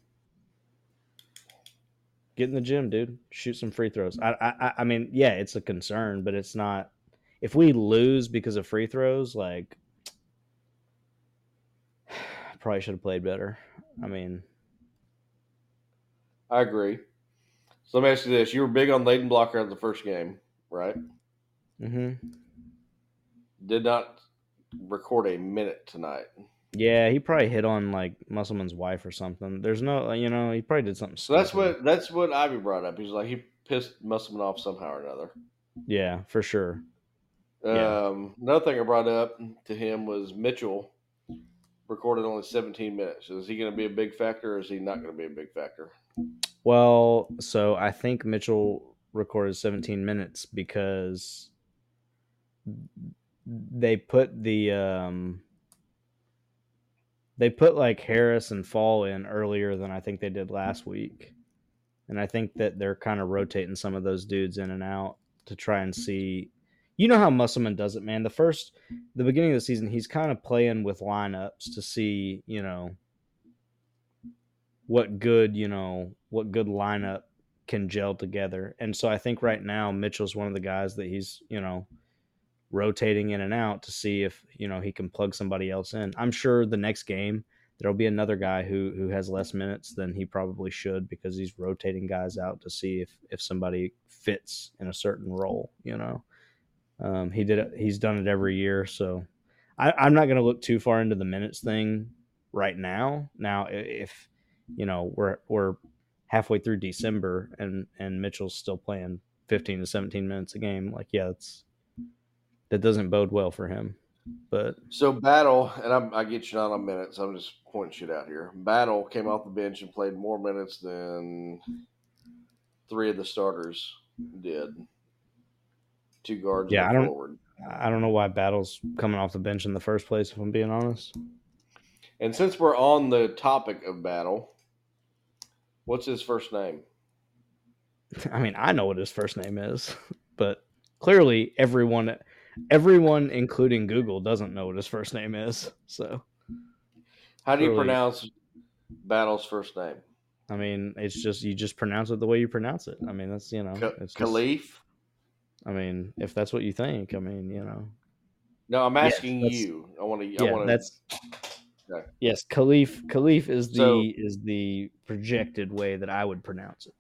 Get in the gym, dude. Shoot some free throws. I, I, I- I mean, yeah, it's a concern, but it's not. If we lose because of free throws, like, [SIGHS] probably should have played better. I mean, I agree. So let me ask you this: You were big on Layden Blocker in the first game, right? Mm-hmm. Did not record a minute tonight. Yeah, he probably hit on like Musselman's wife or something. There's no, you know, he probably did something. So that's what that's what Ivy brought up. He's like he pissed Musselman off somehow or another. Yeah, for sure. Yeah. Um, another thing I brought up to him was Mitchell recorded only 17 minutes. Is he going to be a big factor, or is he not going to be a big factor? Well, so I think Mitchell recorded 17 minutes because they put the um they put like Harris and Fall in earlier than I think they did last week. And I think that they're kind of rotating some of those dudes in and out to try and see you know how Musselman does it, man. The first the beginning of the season, he's kind of playing with lineups to see, you know, what good, you know, what good lineup can gel together. And so I think right now Mitchell's one of the guys that he's, you know, rotating in and out to see if, you know, he can plug somebody else in. I'm sure the next game there'll be another guy who who has less minutes than he probably should because he's rotating guys out to see if if somebody fits in a certain role, you know. Um, he did it. He's done it every year, so I, I'm not going to look too far into the minutes thing right now. Now, if you know we're we're halfway through December and and Mitchell's still playing 15 to 17 minutes a game, like yeah, that's that doesn't bode well for him. But So Battle, and I'm, I get you not on minutes. I'm just pointing shit out here. Battle came off the bench and played more minutes than three of the starters did. Two guards, Yeah, I don't- forward. I don't know why Battle's coming off the bench in the first place. If I'm being honest, And since we're on the topic of Battle, what's his first name? [LAUGHS] I mean I know what his first name is, [LAUGHS] but clearly everyone, everyone including Google doesn't know what his first name is. So How do you Really? pronounce Battle's first name? I mean, it's just you just pronounce it the way you pronounce it. I mean, that's you know, it's just- Khalif? I mean, if that's what you think, I mean, you know, No, I'm asking that's- you. I want to. yeah, I want to. that's Okay. yes, Khalif. Khalif is the So- is the projected way that I would pronounce it.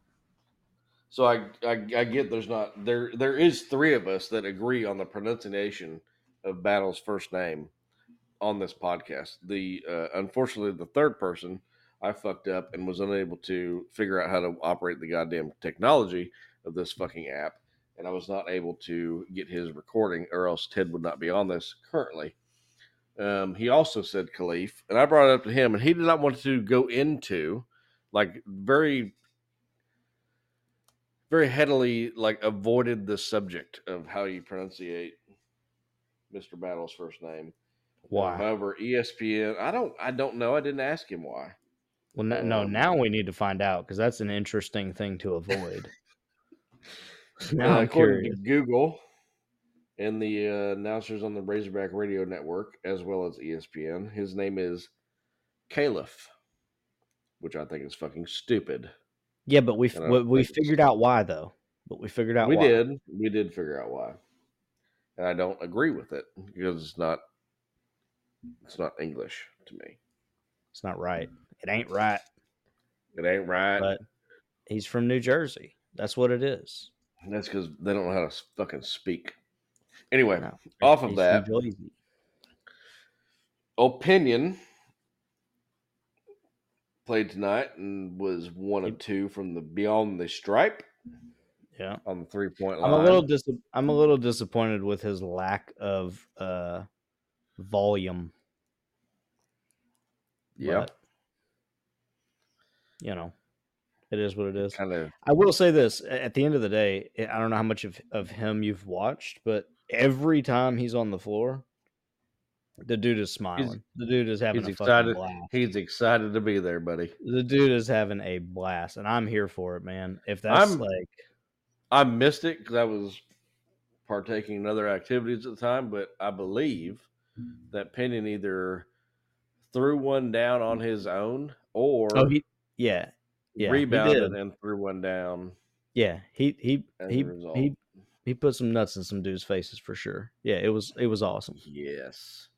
So I, I I get there's not there there is three of us that agree on the pronunciation of Battle's first name on this podcast. The uh, unfortunately the third person I fucked up and was unable to figure out how to operate the goddamn technology of this fucking app, and I was not able to get his recording, or else Ted would not be on this currently. Um, he also said Khalif, and I brought it up to him, and he did not want to go into like very very headily like avoided the subject of how you pronunciate Mr. Battle's first name. Why? However, ESPN, I don't, I don't know. I didn't ask him why. Well, no, no, Um, now we need to find out because that's an interesting thing to avoid. [LAUGHS] Uh, now I'm according curious. to Google and the uh, announcers on the Razorback Radio Network, as well as ESPN, his name is Caliph, which I think is fucking stupid. Yeah, but we and we, we figured out why though. But we figured out We why. did, we did figure out why, and I don't agree with it because it's not, it's not English to me. It's not right. It ain't right. It ain't right. But he's from New Jersey. That's what it is. That's because they don't know how to fucking speak. Anyway, No, off of that, Pinion played tonight and was one of two from the beyond the stripe Yeah. on the three point line. I'm a little dis- I'm a little disappointed with his lack of uh volume. yeah, but, you know, it is what it is. kind of. I will say this: at the end of the day, I I don't know how much of of him you've watched, but every time he's on the floor, the dude is smiling. the dude is having He's a fucking excited. blast. He's excited to be there, buddy. The dude is having a blast, and I'm here for it, man. If that's I'm- like, I missed it because I was partaking in other activities at the time, but I believe that Pinion either threw one down on his own or oh, he, yeah, yeah, rebounded and threw one down. Yeah, he he he he he put some nuts in some dudes' faces for sure. Yeah, it was it was awesome. Yes.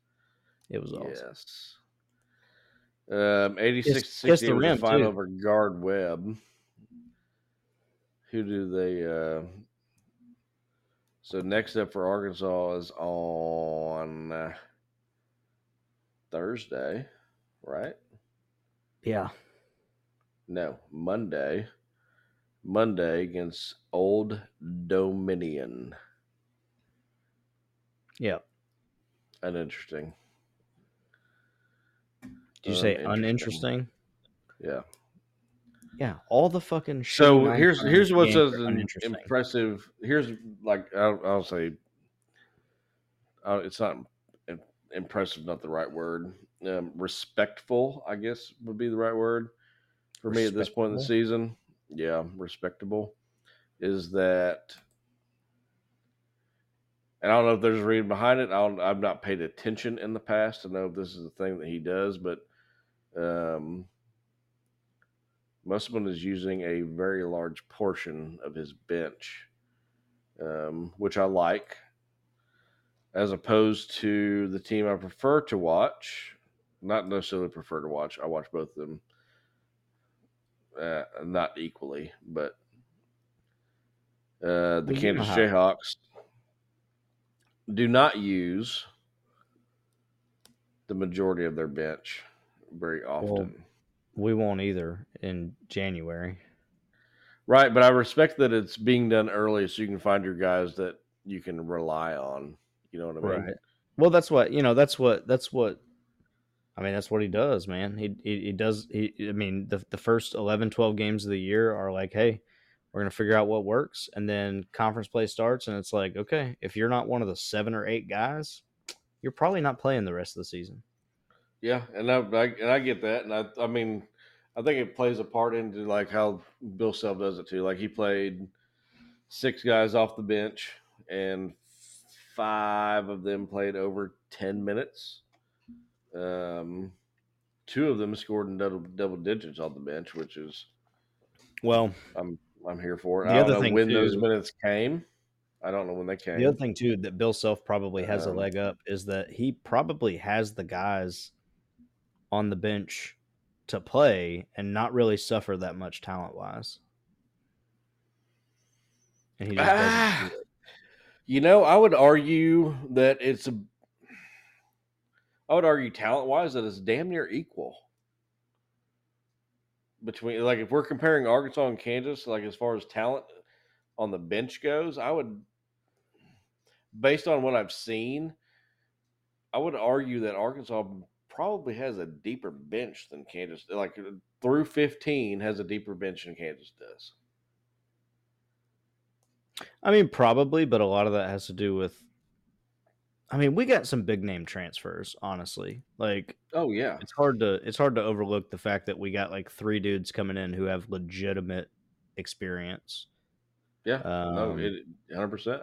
It was awesome. Yes. Um, 86 Kissed- kissed the 68 rim, final over Gardner Webb. Who do they? Uh, so next up for Arkansas is on uh, Thursday, right? Yeah, No, Monday. Monday against Old Dominion. yeah. Uninteresting. Did you say Uninteresting. Yeah. Yeah, all the fucking. So here's here's what's impressive. Here's like I'll, I'll say, uh, it's not impressive. Not the right word. Um, respectful, I guess, would be the right word for me at this point in the season. Yeah, respectable is that, and I don't know if there's a reason behind it. I don't, I've not paid attention in the past to know if this is the thing that he does, but um, Musselman is using a very large portion of his bench, um, which I like, as opposed to the team I prefer to watch. Not necessarily prefer to watch. I watch both of them, uh, not equally, but uh, the Kansas Jayhawks do not use the majority of their bench very often. we won't either in January. Right, but I respect that it's being done early so you can find your guys that you can rely on. You know what I mean? Right. Well, that's what you know. That's what. That's what. I mean, that's what he does, man. He he, he does. He. I mean, the the first 11, 12 games of the year are like, hey, we're gonna figure out what works, and then conference play starts, and it's like, okay, if you're not one of the seven or eight guys, you're probably not playing the rest of the season. Yeah, and I, I and I get that, and I I mean, I think it plays a part into like how Bill Self does it too. Like he played six guys off the bench, and five of them played over ten minutes. Um, two of them scored in double double digits on the bench, which is Well, I'm I'm here for it. The I don't other know thing, when those too- minutes came. I don't know when they came. the other thing too that Bill Self probably has a Um, leg up is that he probably has the guys on the bench to play and not really suffer that much talent wise. And he just Ah, doesn't. do. You know, I would argue that it's a. I would argue talent wise that it's damn near equal. Between like if we're comparing Arkansas and Kansas, like as far as talent on the bench goes, I would, based on what I've seen, I would argue that Arkansas probably has a deeper bench than Kansas. Like through fifteen has a deeper bench than Kansas does. I mean, probably, but a lot of that has to do with I mean, we got some big name transfers, honestly. Like Oh yeah, it's hard to it's hard to overlook the fact that we got like three dudes coming in who have legitimate experience. yeah. no, Um, it hundred percent.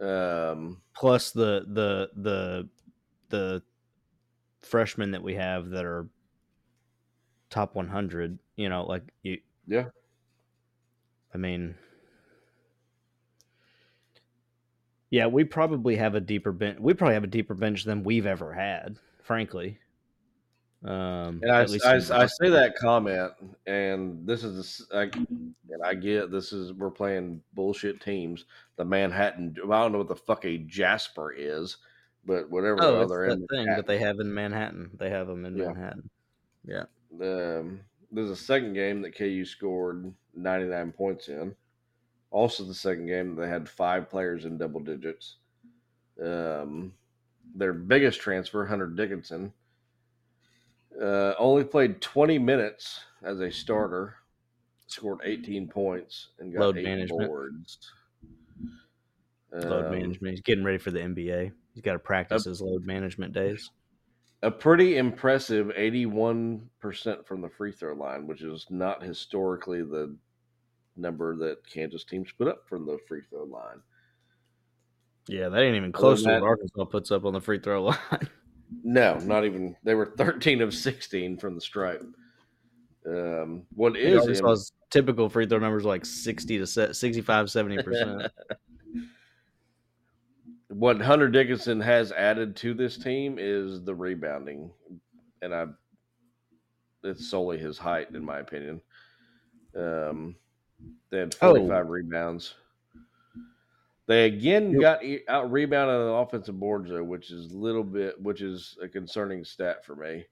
Um, plus the the the the freshmen that we have that are top 100 you know like you yeah. i mean yeah we probably have a deeper bench we probably have a deeper bench than we've ever had frankly um And I, I, in I say that comment, and this is, I, and I get this is we're playing bullshit teams. The Manhattan, I don't know what the fuck a Jasper is, but whatever. oh the other end, thing that they have in manhattan they have them in Yeah. manhattan yeah um, there's a second game that KU scored 99 points in. Also, the second game they had five players in double digits. Um, their biggest transfer, Hunter Dickinson, uh, only played 20 minutes as a starter, scored 18 points, and got Load eight management. boards. load Um, management he's getting ready for the nba he's got to practice his load management days a pretty impressive 81% from the free throw line, which is not historically the number that Kansas teams put up from the free throw line. yeah that ain't even close to what arkansas puts up on the free throw [LAUGHS] line No, not even. They were 13 of 16 from the stripe. Um, what is Arkansas's typical free throw numbers like 60 to se- 65 70% [LAUGHS] what Hunter Dickinson has added to this team is the rebounding, and I it's solely his height, in my opinion. Um, they had Oh. 45 rebounds. They again Yep. got out rebounded on the offensive boards though, which is a little bit, which is a concerning stat for me.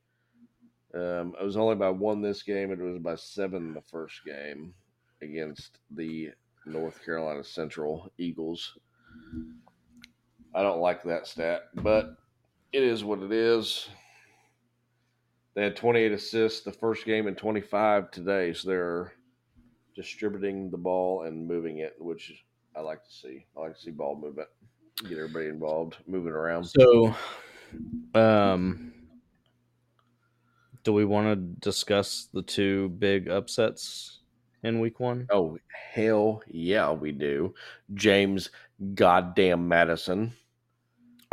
Um, it was only by one this game. It was by seven the first game against the North Carolina Central Eagles. I don't like that stat, but it is what it is. They had 28 assists the first game and 25 today, so they're distributing the ball and moving it, which I like to see. I like to see ball movement, get everybody involved, moving around. so um do we want to discuss the two big upsets in week one Oh hell yeah, we do. James goddamn Madison.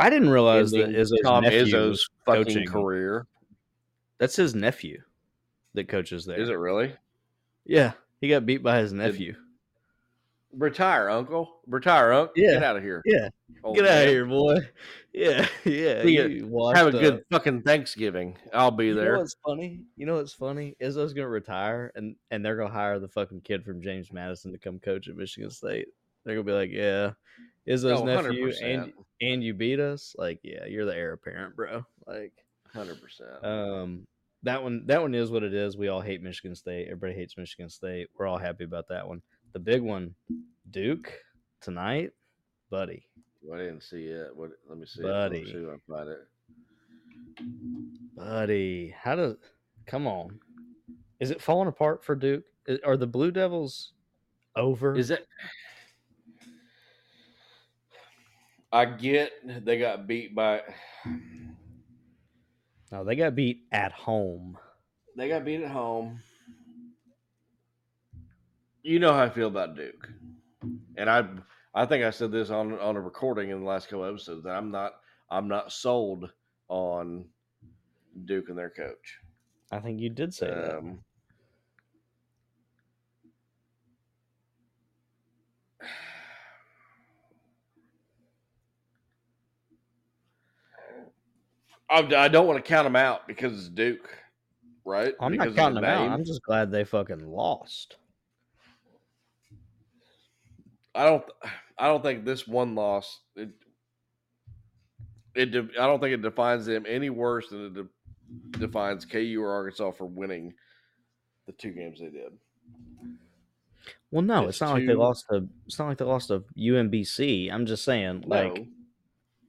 I didn't realize that izzo's Tom Izzo's fucking coaching. career. that's his nephew that coaches there Is it really? yeah he got beat by his nephew Retire, Uncle. Retire, Uncle. Yeah. Get out of here. yeah old get out of here boy [LAUGHS] yeah yeah See ya. you Have a good fucking Thanksgiving. I'll be You know there. what's funny? You know what's funny? Izzo's gonna retire, and and they're gonna hire the fucking kid from James Madison to come coach at Michigan State. They're gonna be like, "Yeah, Izzo's Oh, nephew, and and you beat us. Like, yeah, you're the heir apparent, bro. Like, Hundred percent. um, that one that one is what it is. We all hate Michigan State. Everybody hates Michigan State. We're all happy about that one. The big one, Duke tonight, buddy. Well, I didn't see it. What? Let me see. Buddy. Let me see if I find it. Buddy, how does? Come on, is it falling apart for Duke? Are the Blue Devils over? Is it? I get they got beat by. no, they got beat at home. They got beat at home. You know how I feel about Duke, and I I think I said this on on a recording in the last couple episodes that I'm not I'm not sold on Duke and their coach. I think you did say that. Um, I, I don't want to count them out because it's Duke, right? I'm Because not counting the them out. I'm just glad they fucking lost. I don't. I don't think this one loss. It. It. I don't think it defines them any worse than it de- defines KU or Arkansas for winning the two games they did. Well, no, It's it's, not like they lost to. It's not like they lost to UMBC. I'm just saying, like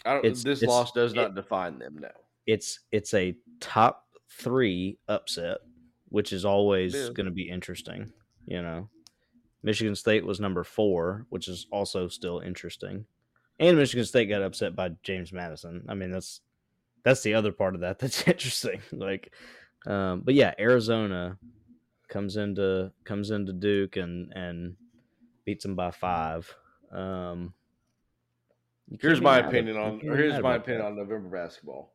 I don't, it's- this it's- loss does it- not define them. No. It's it's a top three upset, which is always is. going to be interesting. You know, Michigan State was number four, which is also still interesting. And Michigan State got upset by James Madison. I mean, that's that's the other part of that [LAUGHS] that's interesting. Like, um, but yeah, Arizona comes into comes into Duke and and beats them by five. Um, Here's my opinion you on. can't be Or here's my opinion that. on November basketball.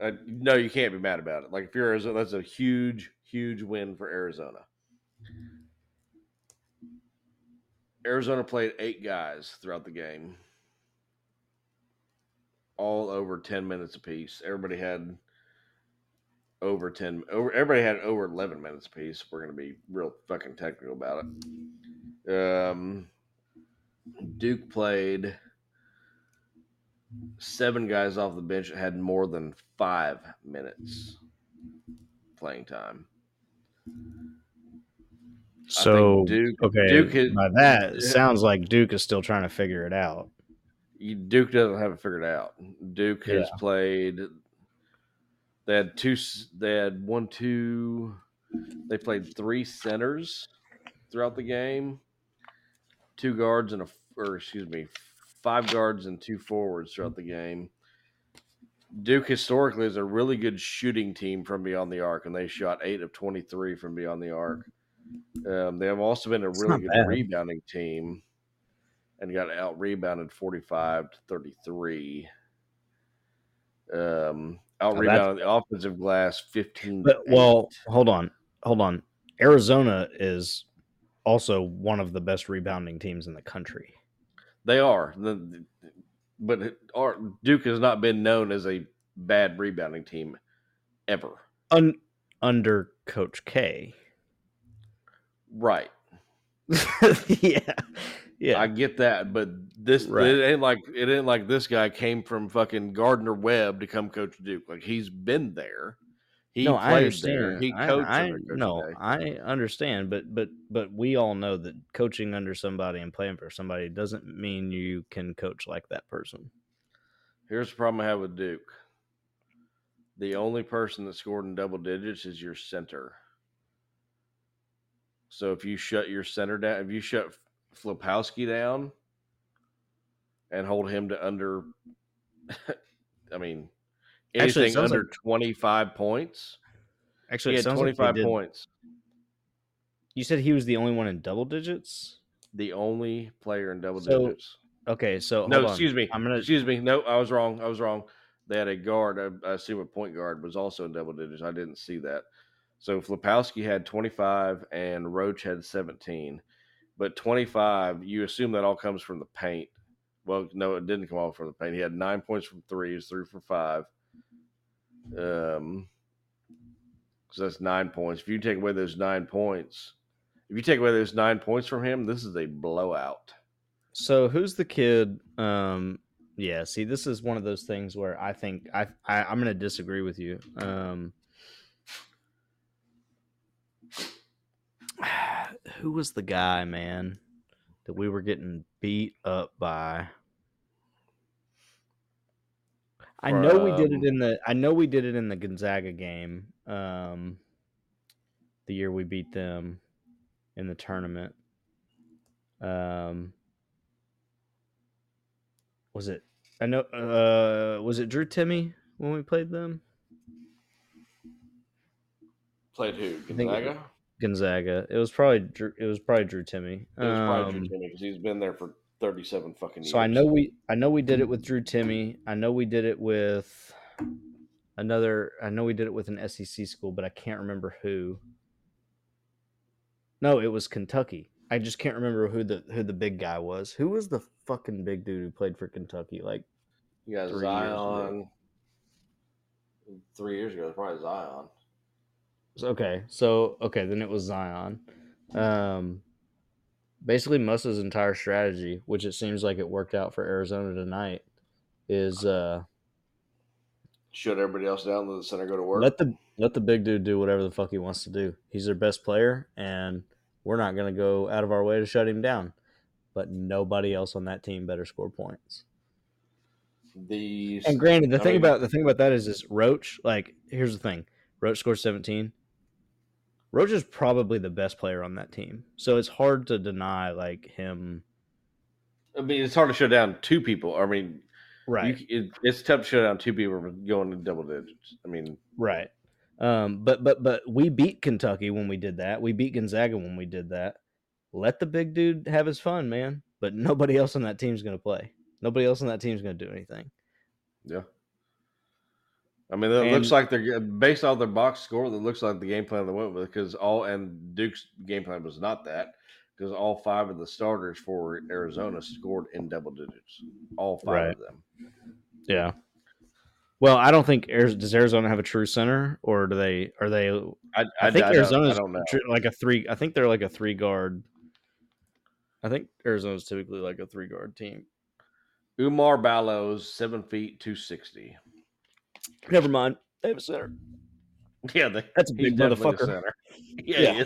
Uh, no, you can't be mad about it. Like if you're Arizona, that's a huge, huge win for Arizona. Arizona played eight guys throughout the game, all over ten minutes apiece. Everybody had over ten. Over everybody had over eleven minutes apiece. We're gonna be real fucking technical about it. Um, Duke played seven guys off the bench had more than five minutes playing time. So Duke- okay, Duke by that Yeah. sounds like Duke is still trying to figure it out. Duke doesn't have it figured out. Duke has played. They had two. They had one, two. They played three centers throughout the game. Two guards and a, or excuse me, five guards and two forwards throughout the game. Duke historically is a really good shooting team from beyond the arc, and they shot eight of twenty-three from beyond the arc. Um, they have also been a It's really good bad. rebounding team, and got out rebounded forty-five to thirty-three. Um, out rebounded the offensive glass fifteen. But well, hold on, hold on. Arizona is also one of the best rebounding teams in the country. They are. But our, Duke has not been known as a bad rebounding team ever. Un- under Coach K. Right. [LAUGHS] yeah, yeah. I get that, but this Right. it ain't like it ain't like this guy came from fucking Gardner Webb to come coach Duke. Like he's been there. He no, I understand. there. He I- coached I, no. I understand, but but but we all know that coaching under somebody and playing for somebody doesn't mean you can coach like that person. Here's the problem I have with Duke. The only person that scored in double digits is your center. So if you shut your center down, if you shut Filipowski down and hold him to under, [LAUGHS] I mean, anything under 25 points, Actually, he had sounds like they 25 points. You said he was the only one in double digits. The only player in double So, digits. Okay, so No, on. excuse me. I'm gonna. Excuse me. No, I was wrong. I was wrong. They had a guard. I, I assume a point guard was also in double digits. I didn't see that. So Filipowski had 25 and Roach had 17. But 25, you assume that all comes from the paint. Well, no, it didn't come all from the paint. He had nine points from three. He was three for five. Um, so that's nine points. If you take away those nine points, if you take away those nine points from him, this is a blowout. So who's the kid? Um, yeah. See, this is one of those things where I think I, I I'm gonna disagree with you. Um, [SIGHS] who was the guy, man, that we were getting beat up by? I know we did it in the. I know we did it in the Gonzaga game. Um, the year we beat them in the tournament. Um, was it? I know. Uh, was it Drew Timme when we played them? Played who? Gonzaga? Gonzaga. It was probably Drew, it was probably Drew Timme. It was probably Um, Drew Timme because he's been there for thirty-seven fucking years. So I know we I know we did it with Drew Timme. I know we did it with another I know we did it with an SEC school, but I can't remember who. No, it was Kentucky. I just can't remember who the who the big guy was. Who was the fucking big dude who played for Kentucky? Like you got three years. Zion. Three years ago, probably Zion. okay, so okay, then it was Zion. Um basically Musa's entire strategy, which it seems like it worked out for Arizona tonight, is uh Shut everybody else down. Let the center go to work. Let the let the big dude do whatever the fuck he wants to do. He's their best player, and we're not gonna go out of our way to shut him down. But nobody else on that team better score points. the And granted, the I thing mean- about the thing about that is, is Roach. Like, here's the thing: Roach scores 17. Roach is probably the best player on that team, so it's hard to deny like him. I mean, it's hard to shut down two people. I mean, Right. you, it, it's tough to shut down two people going in double digits. I mean, Right. Um, but but but we beat Kentucky when we did that. We beat Gonzaga when we did that. Let the big dude have his fun, man. But nobody else on that team's gonna play. Nobody else on that team's gonna do anything. yeah. I mean, it looks like they're based on their box score. That looks like the game plan they went with because all and Duke's game plan was not that because all five of the starters for Arizona scored in double digits. All five Right. of them. Yeah. Well, I don't think does Arizona have a true center, or do they? Are they? I, I, I, think Arizona's I don't know. tr- like a three. I think they're like a three guard. I think Arizona's typically like a three guard team. Oumar Ballo's, seven feet two sixty. Never mind. They have a center. Yeah, they, That's a big motherfucker. center. [LAUGHS] Yeah, Yeah.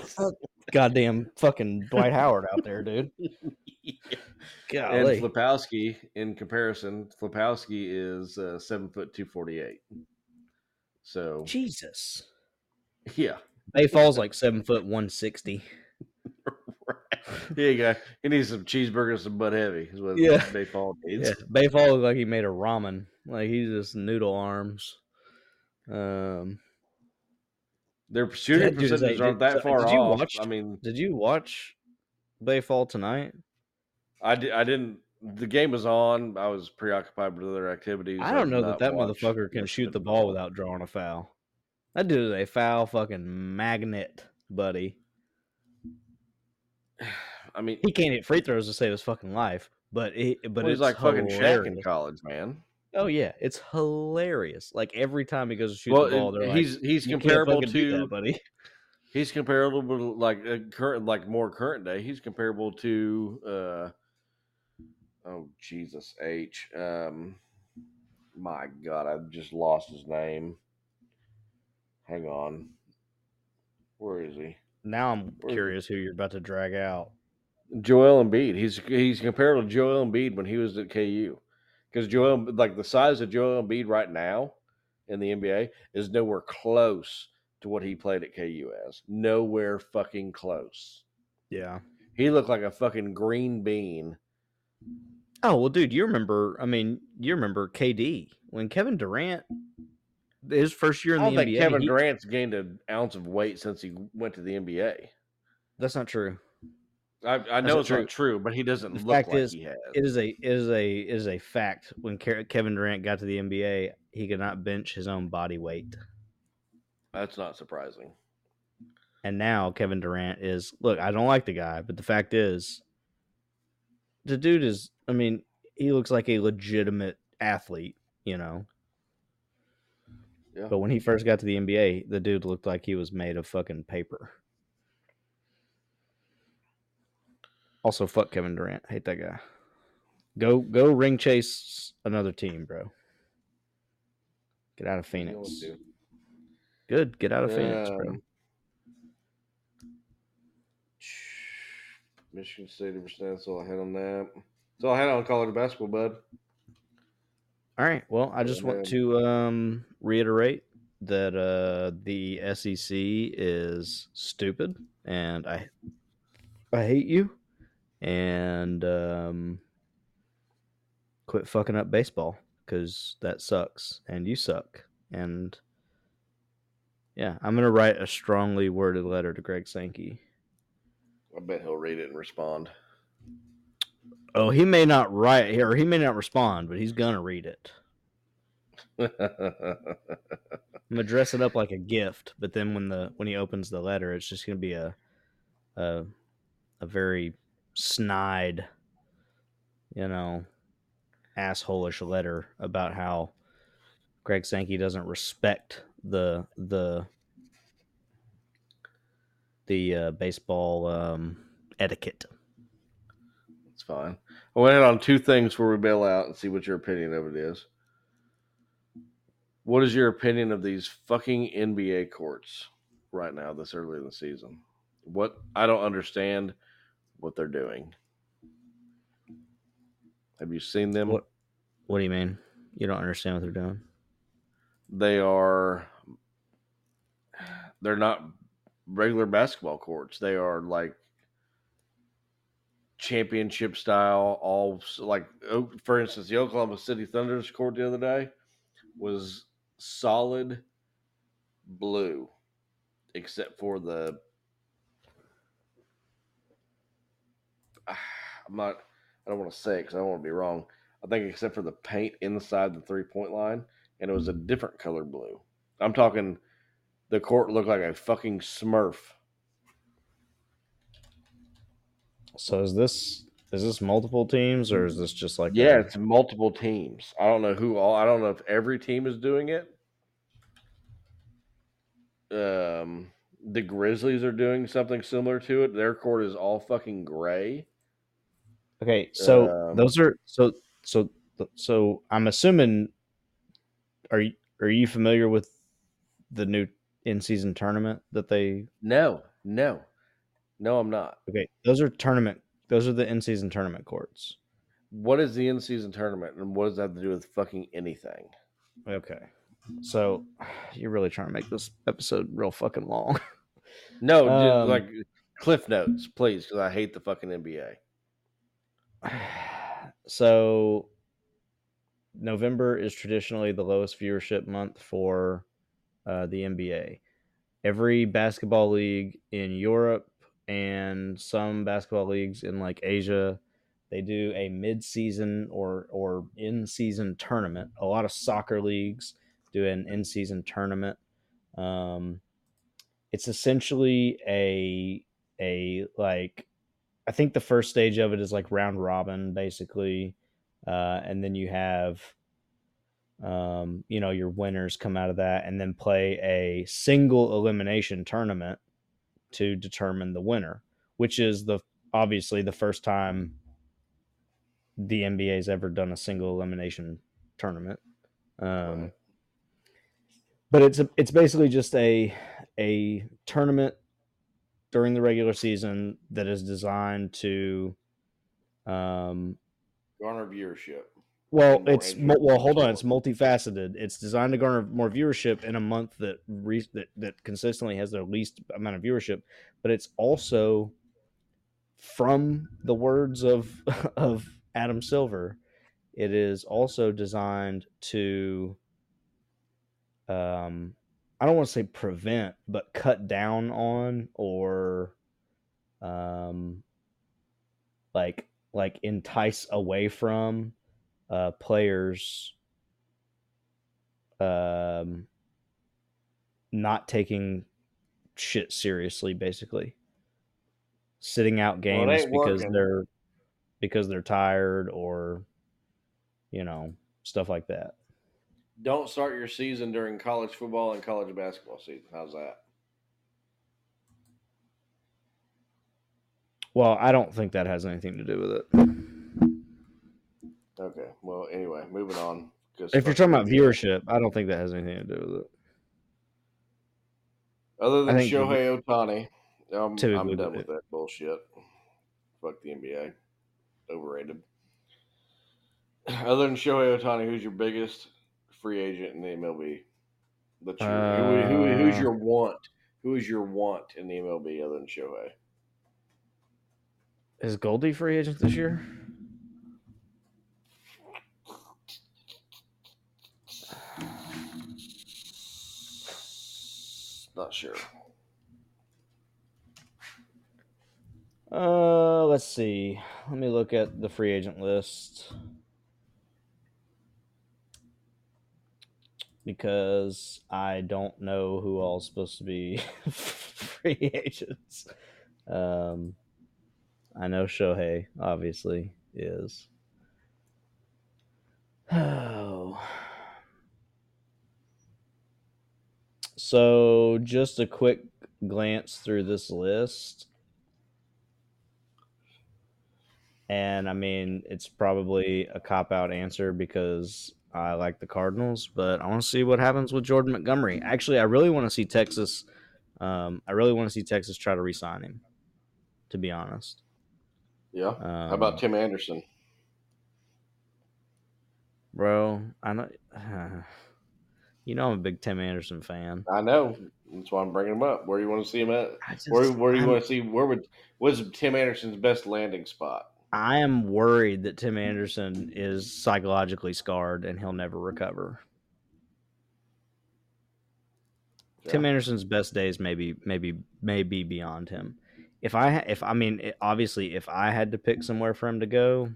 [LAUGHS] Goddamn fucking Dwight Howard out there, dude. [LAUGHS] and Golly. Filipowski, in comparison, Filipowski is uh, seven foot two forty eight. So Jesus. yeah, Baye Fall's like seven foot one sixty. here you go. He needs some cheeseburgers, some butt heavy. Is what Yeah. Baye Fall needs. Yeah, Baye Fall looked like he made a ramen. Like he's just noodle arms. Um, Their shooting is percentages aren't did- that far did you off. watch- I mean, did you watch Baye Fall tonight? I, di- I didn't. The game was on. I was preoccupied with other activities. I don't know that that motherfucker can shoot the ball without drawing a foul. That dude is a foul fucking magnet, buddy. [SIGHS] I mean, He can't hit free throws to save his fucking life, but he, but well, he's it's like fucking Shaq in college, man. Oh yeah, it's hilarious. Like every time he goes to shoot well, the ball, they're he's like, he's comparable to that, buddy. he's comparable to like uh, current like more current day. He's comparable to uh oh Jesus H. Um my God, I've just lost his name. Hang on. Where is he? Now I'm Where's- curious who you're about to drag out. Joel Embiid. He's he's comparable to Joel Embiid when he was at KU. Because Joel like the size of Joel Embiid right now in the NBA is nowhere close to what he played at KU as. Nowhere fucking close. Yeah. He looked like a fucking green bean. Oh well, dude, you remember? I mean, you remember KD when Kevin Durant, his first year in I the NBA. Kevin he- Durant's gained an ounce of weight since he went to the NBA. that's not true. I, I know it's true. not true, but he doesn't The look fact like is, he has. It is a it is a it is a fact. When Kevin Durant got to the NBA, he could not bench his own body weight, That's not surprising. and now Kevin Durant is. Look, I don't like the guy, but the fact is, the dude is. I mean, he looks like a legitimate athlete. You know. Yeah. But when he first got to the NBA, the dude looked like he was made of fucking paper. Also, fuck Kevin Durant. Hate that guy. Go go ring chase another team, bro. Get out of You know what Phoenix. Good. Get out of Phoenix, bro. Um, Michigan State since. That's all I had on that. That's all I had on college basketball, bud. All right. Well, I just want to um, reiterate that uh, the SEC is stupid, and I I hate you, and um, quit fucking up baseball because that sucks, and you suck, and yeah, I'm gonna write a strongly worded letter to Greg Sankey. I bet he'll read it and respond. Oh, he may not write or he may not respond, but he's gonna read it. [LAUGHS] I'm gonna dress it up like a gift, but then when the when he opens the letter, it's just gonna be a a a very snide, you know, assholeish letter about how Greg Sankey doesn't respect the the the uh, baseball um, etiquette. It's fine. I went in on two things before we bail out and see what your opinion of it is. What is your opinion of these fucking NBA courts right now, this early in the season? What I don't understand what they're doing. Have you seen them? What What do you mean? You don't understand what they're doing? They are they're not regular basketball courts. They are like championship style. All like, for instance, the Oklahoma City Thunder's court the other day was solid blue, except for the. [SIGHS] I'm not. I don't want to say because I don't want to be wrong. I think except for the paint inside the three point line, and it was a different color blue. I'm talking. The court looked like a fucking Smurf. So is this is this multiple teams or is this just like Yeah, a- it's multiple teams. I don't know who all. I don't know if every team is doing it. Um, the Grizzlies are doing something similar to it. Their court is all fucking gray. Okay? So Um, those are so so so. I'm assuming. Are you are you familiar with the new in season tournament that they? No, no, no. I'm not. Okay, those are tournament. Those are the in season tournament courts. What is the in season tournament, and what does that have to do with fucking anything? Okay, so you're really trying to make this episode real fucking long. No, just Um, like cliff notes, please, because I hate the fucking NBA. [SIGHS] so November is traditionally the lowest viewership month for uh, the NBA. Every basketball league in Europe and some basketball leagues in like Asia, they do a mid-season or or in-season tournament. A lot of soccer leagues do an in-season tournament. Um, it's essentially a a like I think the first stage of it is like round robin, basically, uh, and then you have, um, you know, your winners come out of that, and then play a single elimination tournament to determine the winner, which is the obviously the first time the NBA's ever done a single elimination tournament. Um, but it's a, it's basically just a a tournament during the regular season that is designed to um Garner viewership. well it's well hold on it's multifaceted it's designed to garner more viewership in a month that re- that, that consistently has the least amount of viewership but it's also from the words of [LAUGHS] of Adam Silver it is also designed to um I don't want to say prevent, but cut down on or um like like entice away from uh players um not taking shit seriously basically sitting out games ain't because working. they're because they're tired or you know stuff like that Don't start your season during college football and college basketball season. How's that? well i don't think that has anything to do with it Okay. Well, anyway, moving on. if you're talking about viewership i don't think that has anything to do with it Other than Shohei Ohtani, um, I'm done with that bullshit. Fuck the NBA. Overrated. Other than Shohei Ohtani, who's your biggest free agent in the MLB? That's your, who, who, who's Uh, your want? Who is your want in the MLB other than Shohei? is goldie free agent this year Not sure. Uh, let's see. Let me look at the free agent list because I don't know who all's supposed to be [LAUGHS] free agents. Um, I know Shohei obviously is. Oh. [SIGHS] So, just a quick glance through this list. And I mean, it's probably a cop out answer because I like the Cardinals, but I want to see what happens with Jordan Montgomery. Actually, I really want to see Texas. Um, I really want to see Texas try to re-sign him. To be honest, Yeah. um, How about Tim Anderson? Bro, I know. Uh, [SIGHS] you know I'm a big Tim Anderson fan. I know. That's why I'm bringing him up. Where do you want to see him at? Just, Where, where do you I'm- want to see? Where would what's Tim Anderson's best landing spot? I am worried that Tim Anderson is psychologically scarred and he'll never recover. Tim Anderson's best days maybe maybe may be beyond him. If I if I mean it- obviously if I had to pick somewhere for him to go,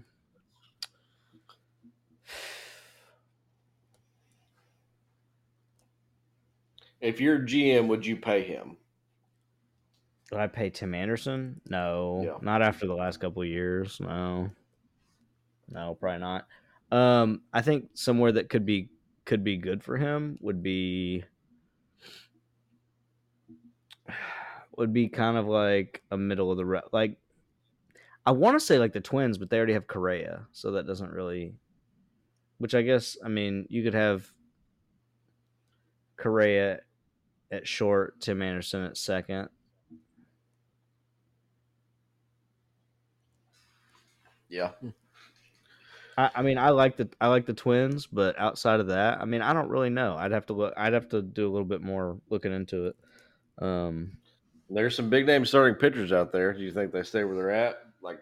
If you're GM, would you pay him? Would I pay Tim Anderson? No, Yeah. not after the last couple of years. No, no, probably not. Um, I think somewhere that could be could be good for him would be would be kind of like a middle of the road. Like I want to say like the Twins, but they already have Correa, so that doesn't really. Which I guess I mean you could have Correa at short, Tim Anderson at second. Yeah. I, I mean, I like the I like the Twins, but outside of that, I mean, I don't really know. I'd have to look. I'd have to do a little bit more looking into it. Um, There's some big name starting pitchers out there. Do you think they stay where they're at? Like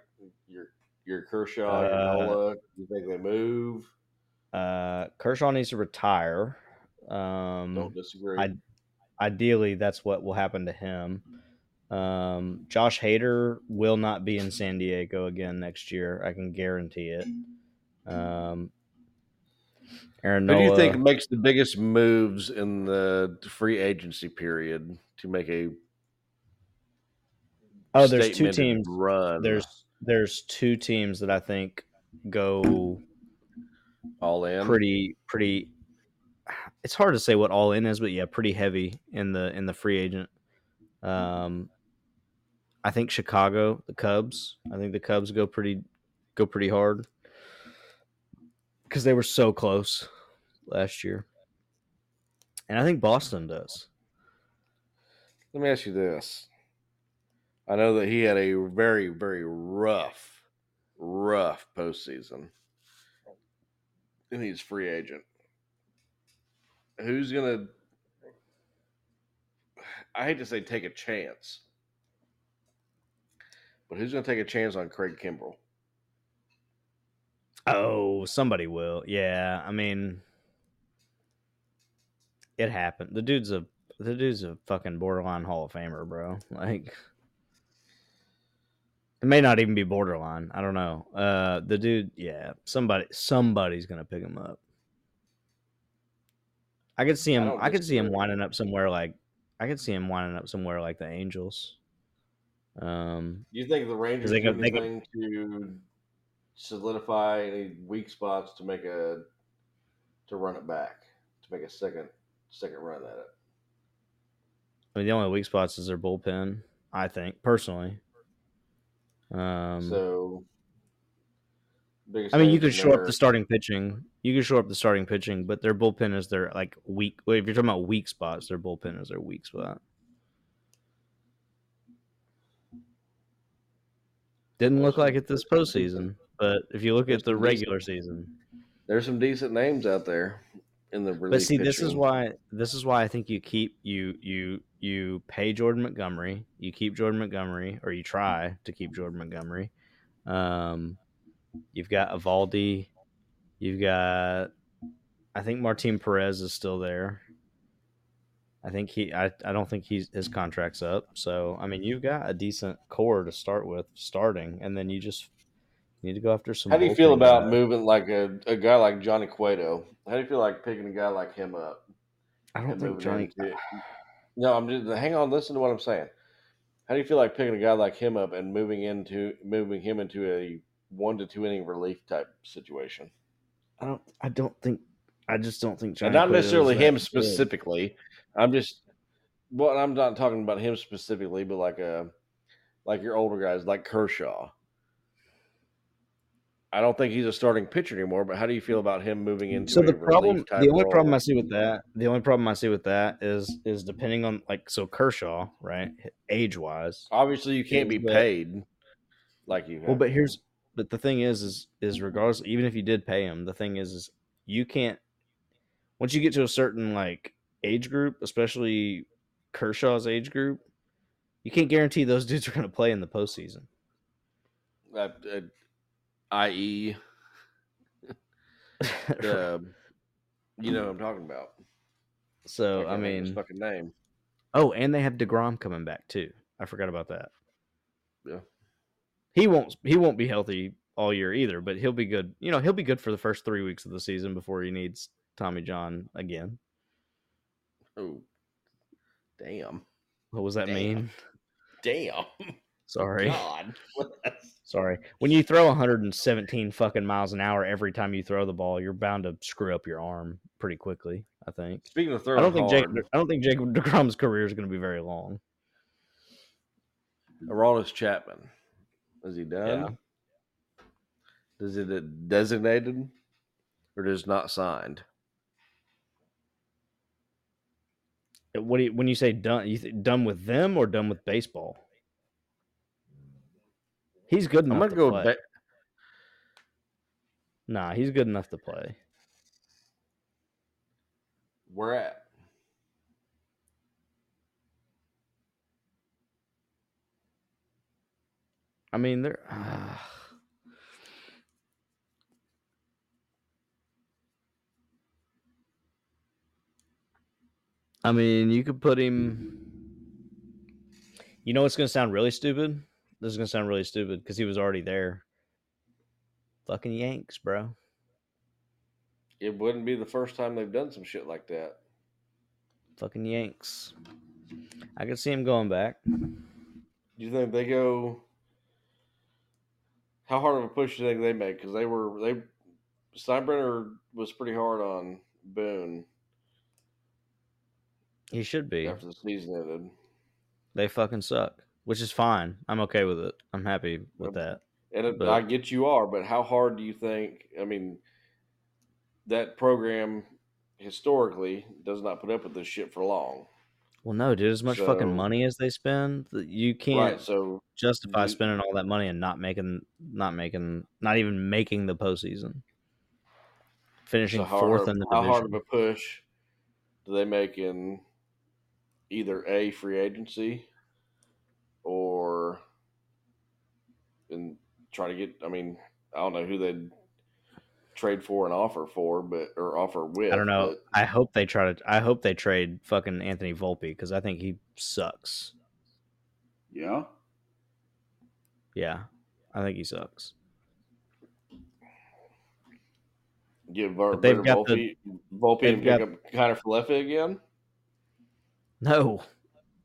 your your Kershaw, your Uh, Nola. Do you think they move? uh, Kershaw needs to retire. Um, Don't disagree. I- ideally, that's what will happen to him. Um, Josh Hader will not be in San Diego again next year. I can guarantee it. Um, Aaron Who do you think makes the biggest moves in the free agency period to make a Oh, there's two teams. run? There's there's two teams that I think go all in. pretty pretty it's hard to say what all in is but yeah pretty heavy in the in the free agent um i think chicago the cubs i think the cubs go pretty go pretty hard because they were so close last year and i think boston does Let me ask you this. I know that he had a very, very rough, rough postseason. And he's free agent. Who's gonna I hate to say take a chance. But who's gonna take a chance on Craig Kimbrel? oh somebody will. Yeah i mean it happened. The dude's a the dude's a fucking borderline hall of famer bro. [LAUGHS] Like it may not even be borderline. I don't know. Uh the dude yeah somebody somebody's gonna pick him up. I could see him don't i, could see him winding up somewhere like i could see him winding up somewhere like the angels um Do you think the Rangers they do could- they could- to solidify any weak spots to make a to run it back? To make a second second run at it? I mean, the only weak spots is their bullpen. I think personally. Um, so I mean, you could shore up the starting pitching. You could shore up the starting pitching, but their bullpen is their like weak. well, If you're talking about weak spots, their bullpen is their weak spot. Didn't look like it this postseason, but if you look at the regular season, There's some decent names out there in the but see, this is why this is why I think you keep you you you pay Jordan Montgomery, you keep Jordan Montgomery, or you try to keep Jordan Montgomery. Um, you've got Eovaldi, you've got, I think Martin Perez is still there. I think he, I, I don't think he's his contract's up. So I mean, you've got a decent core to start with, starting, and then you just need to go after some. How do you feel about moving like a, a guy like Johnny Cueto? How do you feel like picking a guy like him up? I don't think Johnny. No, I'm just hang on. Listen to what I'm saying. How do you feel like picking a guy like him up and moving into moving him into a one to two inning relief type situation? I don't. I don't think. I just don't think Johnny. and not Cueto necessarily him good. specifically. I'm just well, I'm not talking about him specifically, but like a like your older guys, like Kershaw. I don't think he's a starting pitcher anymore. But how do you feel about him moving into So the problem, the only role? problem I see with that, the only problem I see with that is is depending on like so Kershaw, right, age wise. Obviously, you can't be paid like you. Well, but here's but the thing is is is regardless, even if you did pay him, the thing is is you can't once you get to a certain like age group, especially Kershaw's age group, you can't guarantee those [LAUGHS] dudes are going to play in the postseason. Uh, uh, i.e., [LAUGHS] the you know what I'm talking about. so I his mean, fucking name. oh, and they have Degrom coming back too. I forgot about that. Yeah. he won't he won't be healthy all year either, but he'll be good. You know, he'll be good for the first three weeks of the season before he needs Tommy John again. Oh, damn, What was that Damn. mean? damn, Sorry. God. Sorry. When you throw 117 fucking miles an hour every time you throw the ball, you're bound to screw up your arm pretty quickly. I think. Speaking of throwing I don't think Jake. I don't think Jacob Degrom's career is going to be very long. Aroldis Chapman, is he done? Yeah. Is it designated or just not signed? What do you, when you say done? You th- done with them or done with baseball? He's good enough I'm gonna to go play. back. Nah, he's good enough to play. Where at? I mean, they're. Uh, [SIGHS] I mean, you could put him. You know what's going to sound really stupid? This is going to sound really stupid because he was already there. Fucking Yanks, bro. It wouldn't be the first time they've done some shit like that. Fucking Yanks. I could see him going back. Do you think they go? How hard of a push do you think they make? Because they were they Steinbrenner was pretty hard on Boone He should be. after the season ended. They fucking suck, which is fine. I'm okay with it. I'm happy with that. And it, But- I get you are, but how hard do you think? I mean, that program historically does not put up with this shit for long, Well, no, dude. As much fucking money as they spend, you can't right? So justify you- spending all that money and not making, not making, not even making the postseason. Finishing so fourth hard, in the how division. hard of a push do they make in either a free agency or and try to get? I mean, I don't know who they'd trade for and offer for, but or offer with. I don't know. but I hope they try to. I hope they trade fucking Anthony Volpe because I think he sucks. Yeah. Yeah, I think he sucks. Give Ver, they've Volpe, got the- Volpe and pick got- up Kiner-Falefa again. No,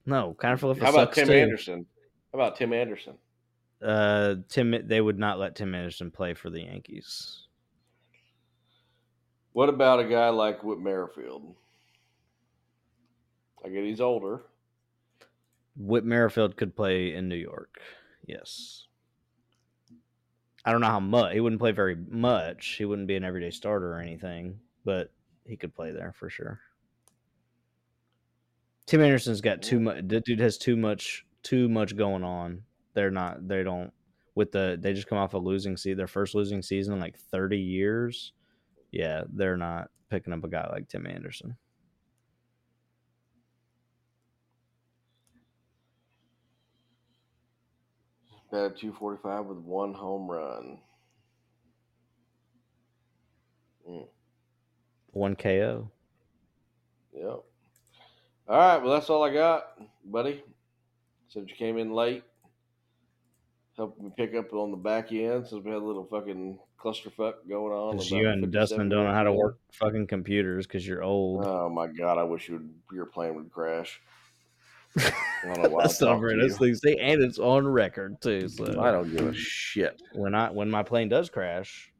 no. Kind of How about Tim Anderson? How about Tim Anderson? Uh, Tim. They would not let Tim Anderson play for the Yankees. What about a guy like Whit Merrifield? I get he's older. Whit Merrifield could play in New York. Yes. I don't know how much. He wouldn't play very much. He wouldn't be an everyday starter or anything, but he could play there for sure. Tim Anderson's got too much. That dude has too much. Too much going on. They're not. They don't. With the. They just come off a losing season. Their first losing season in like thirty years. Yeah, they're not picking up a guy like Tim Anderson. Batted 245 with one home run. Mm, One KO. yep. All right. Well, that's all I got, buddy. Since you came in late, helped me pick up on the back end since we had a little fucking clusterfuck going on. Because you and 57 Dustin don't know how to work fucking computers because you're old. Oh my god! I wish you would, your plane would crash. [LAUGHS] I don't know. That's not talk very to nice you. thing to and it's on record too. So I don't give a shit. when I when my plane does crash,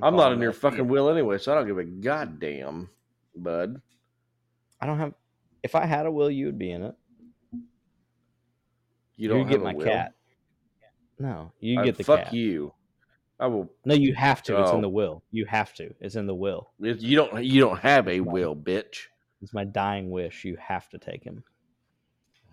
I'm not in your fucking wheel anyway, so I don't give a goddamn, bud. I don't have. If I had a will, you would be in it. You don't you get have my will. cat. No, you get the fuck cat. you. I will. No, you have to. It's Oh. in the will. You have to. It's in the will. You don't. You don't have a will, bitch. It's my dying wish. You have to take him.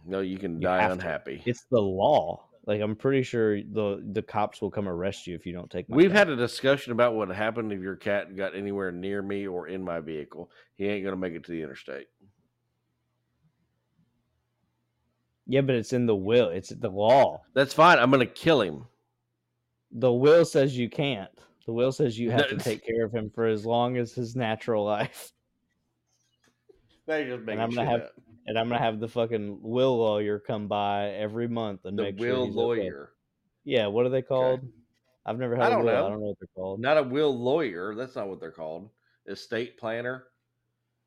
No, you can You die have to. unhappy. It's the law. Like I'm pretty sure the the cops will come arrest you if you don't take. My We've cat. had a discussion about what happened if your cat got anywhere near me or in my vehicle. He ain't gonna make it to the interstate. Yeah, but it's in the will. It's the law. That's fine. I'm gonna kill him. The will says you can't. The will says you have to take care of him for as long as his natural life. [LAUGHS] Now you're just making I'm gonna shit have- up. And I'm gonna have the fucking will lawyer come by every month and the make sure will he's okay. lawyer, Yeah, what are they called? I've never had I a don't will. know. I don't know what they're called. not a will lawyer. That's not what they're called. Estate planner.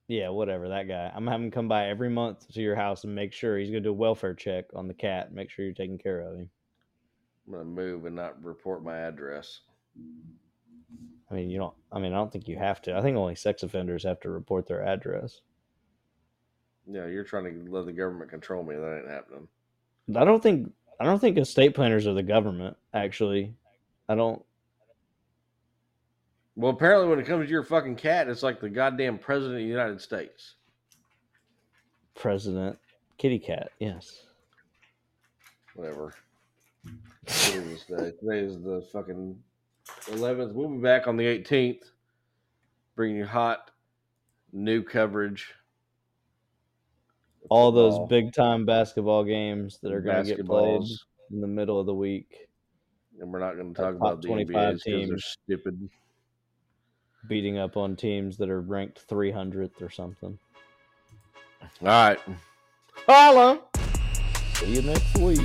Yeah, whatever that guy. I'm having him come by every month to your house and make sure he's gonna do a welfare check on the cat. Make sure you're taking care of him. I'm gonna move and not report my address. I mean, you don't. I mean, I don't think you have to. I think only sex offenders have to report their address. Yeah, you're trying to let the government control me. That ain't happening. I don't think. I don't think estate planners are the government. Actually, I don't. Well, apparently, when it comes to your fucking cat, it's like the goddamn president of the United States. President Kitty Cat. Yes. Whatever. What is day? Today is the fucking 11th. We'll be back on the 18th, bringing you hot new coverage. All those big time basketball games that are going to get played in the middle of the week, and we're not going to talk about the 25 NBA because they're teams. stupid. Beating up on teams that are ranked 300th or something. All right. Holla! See you next week.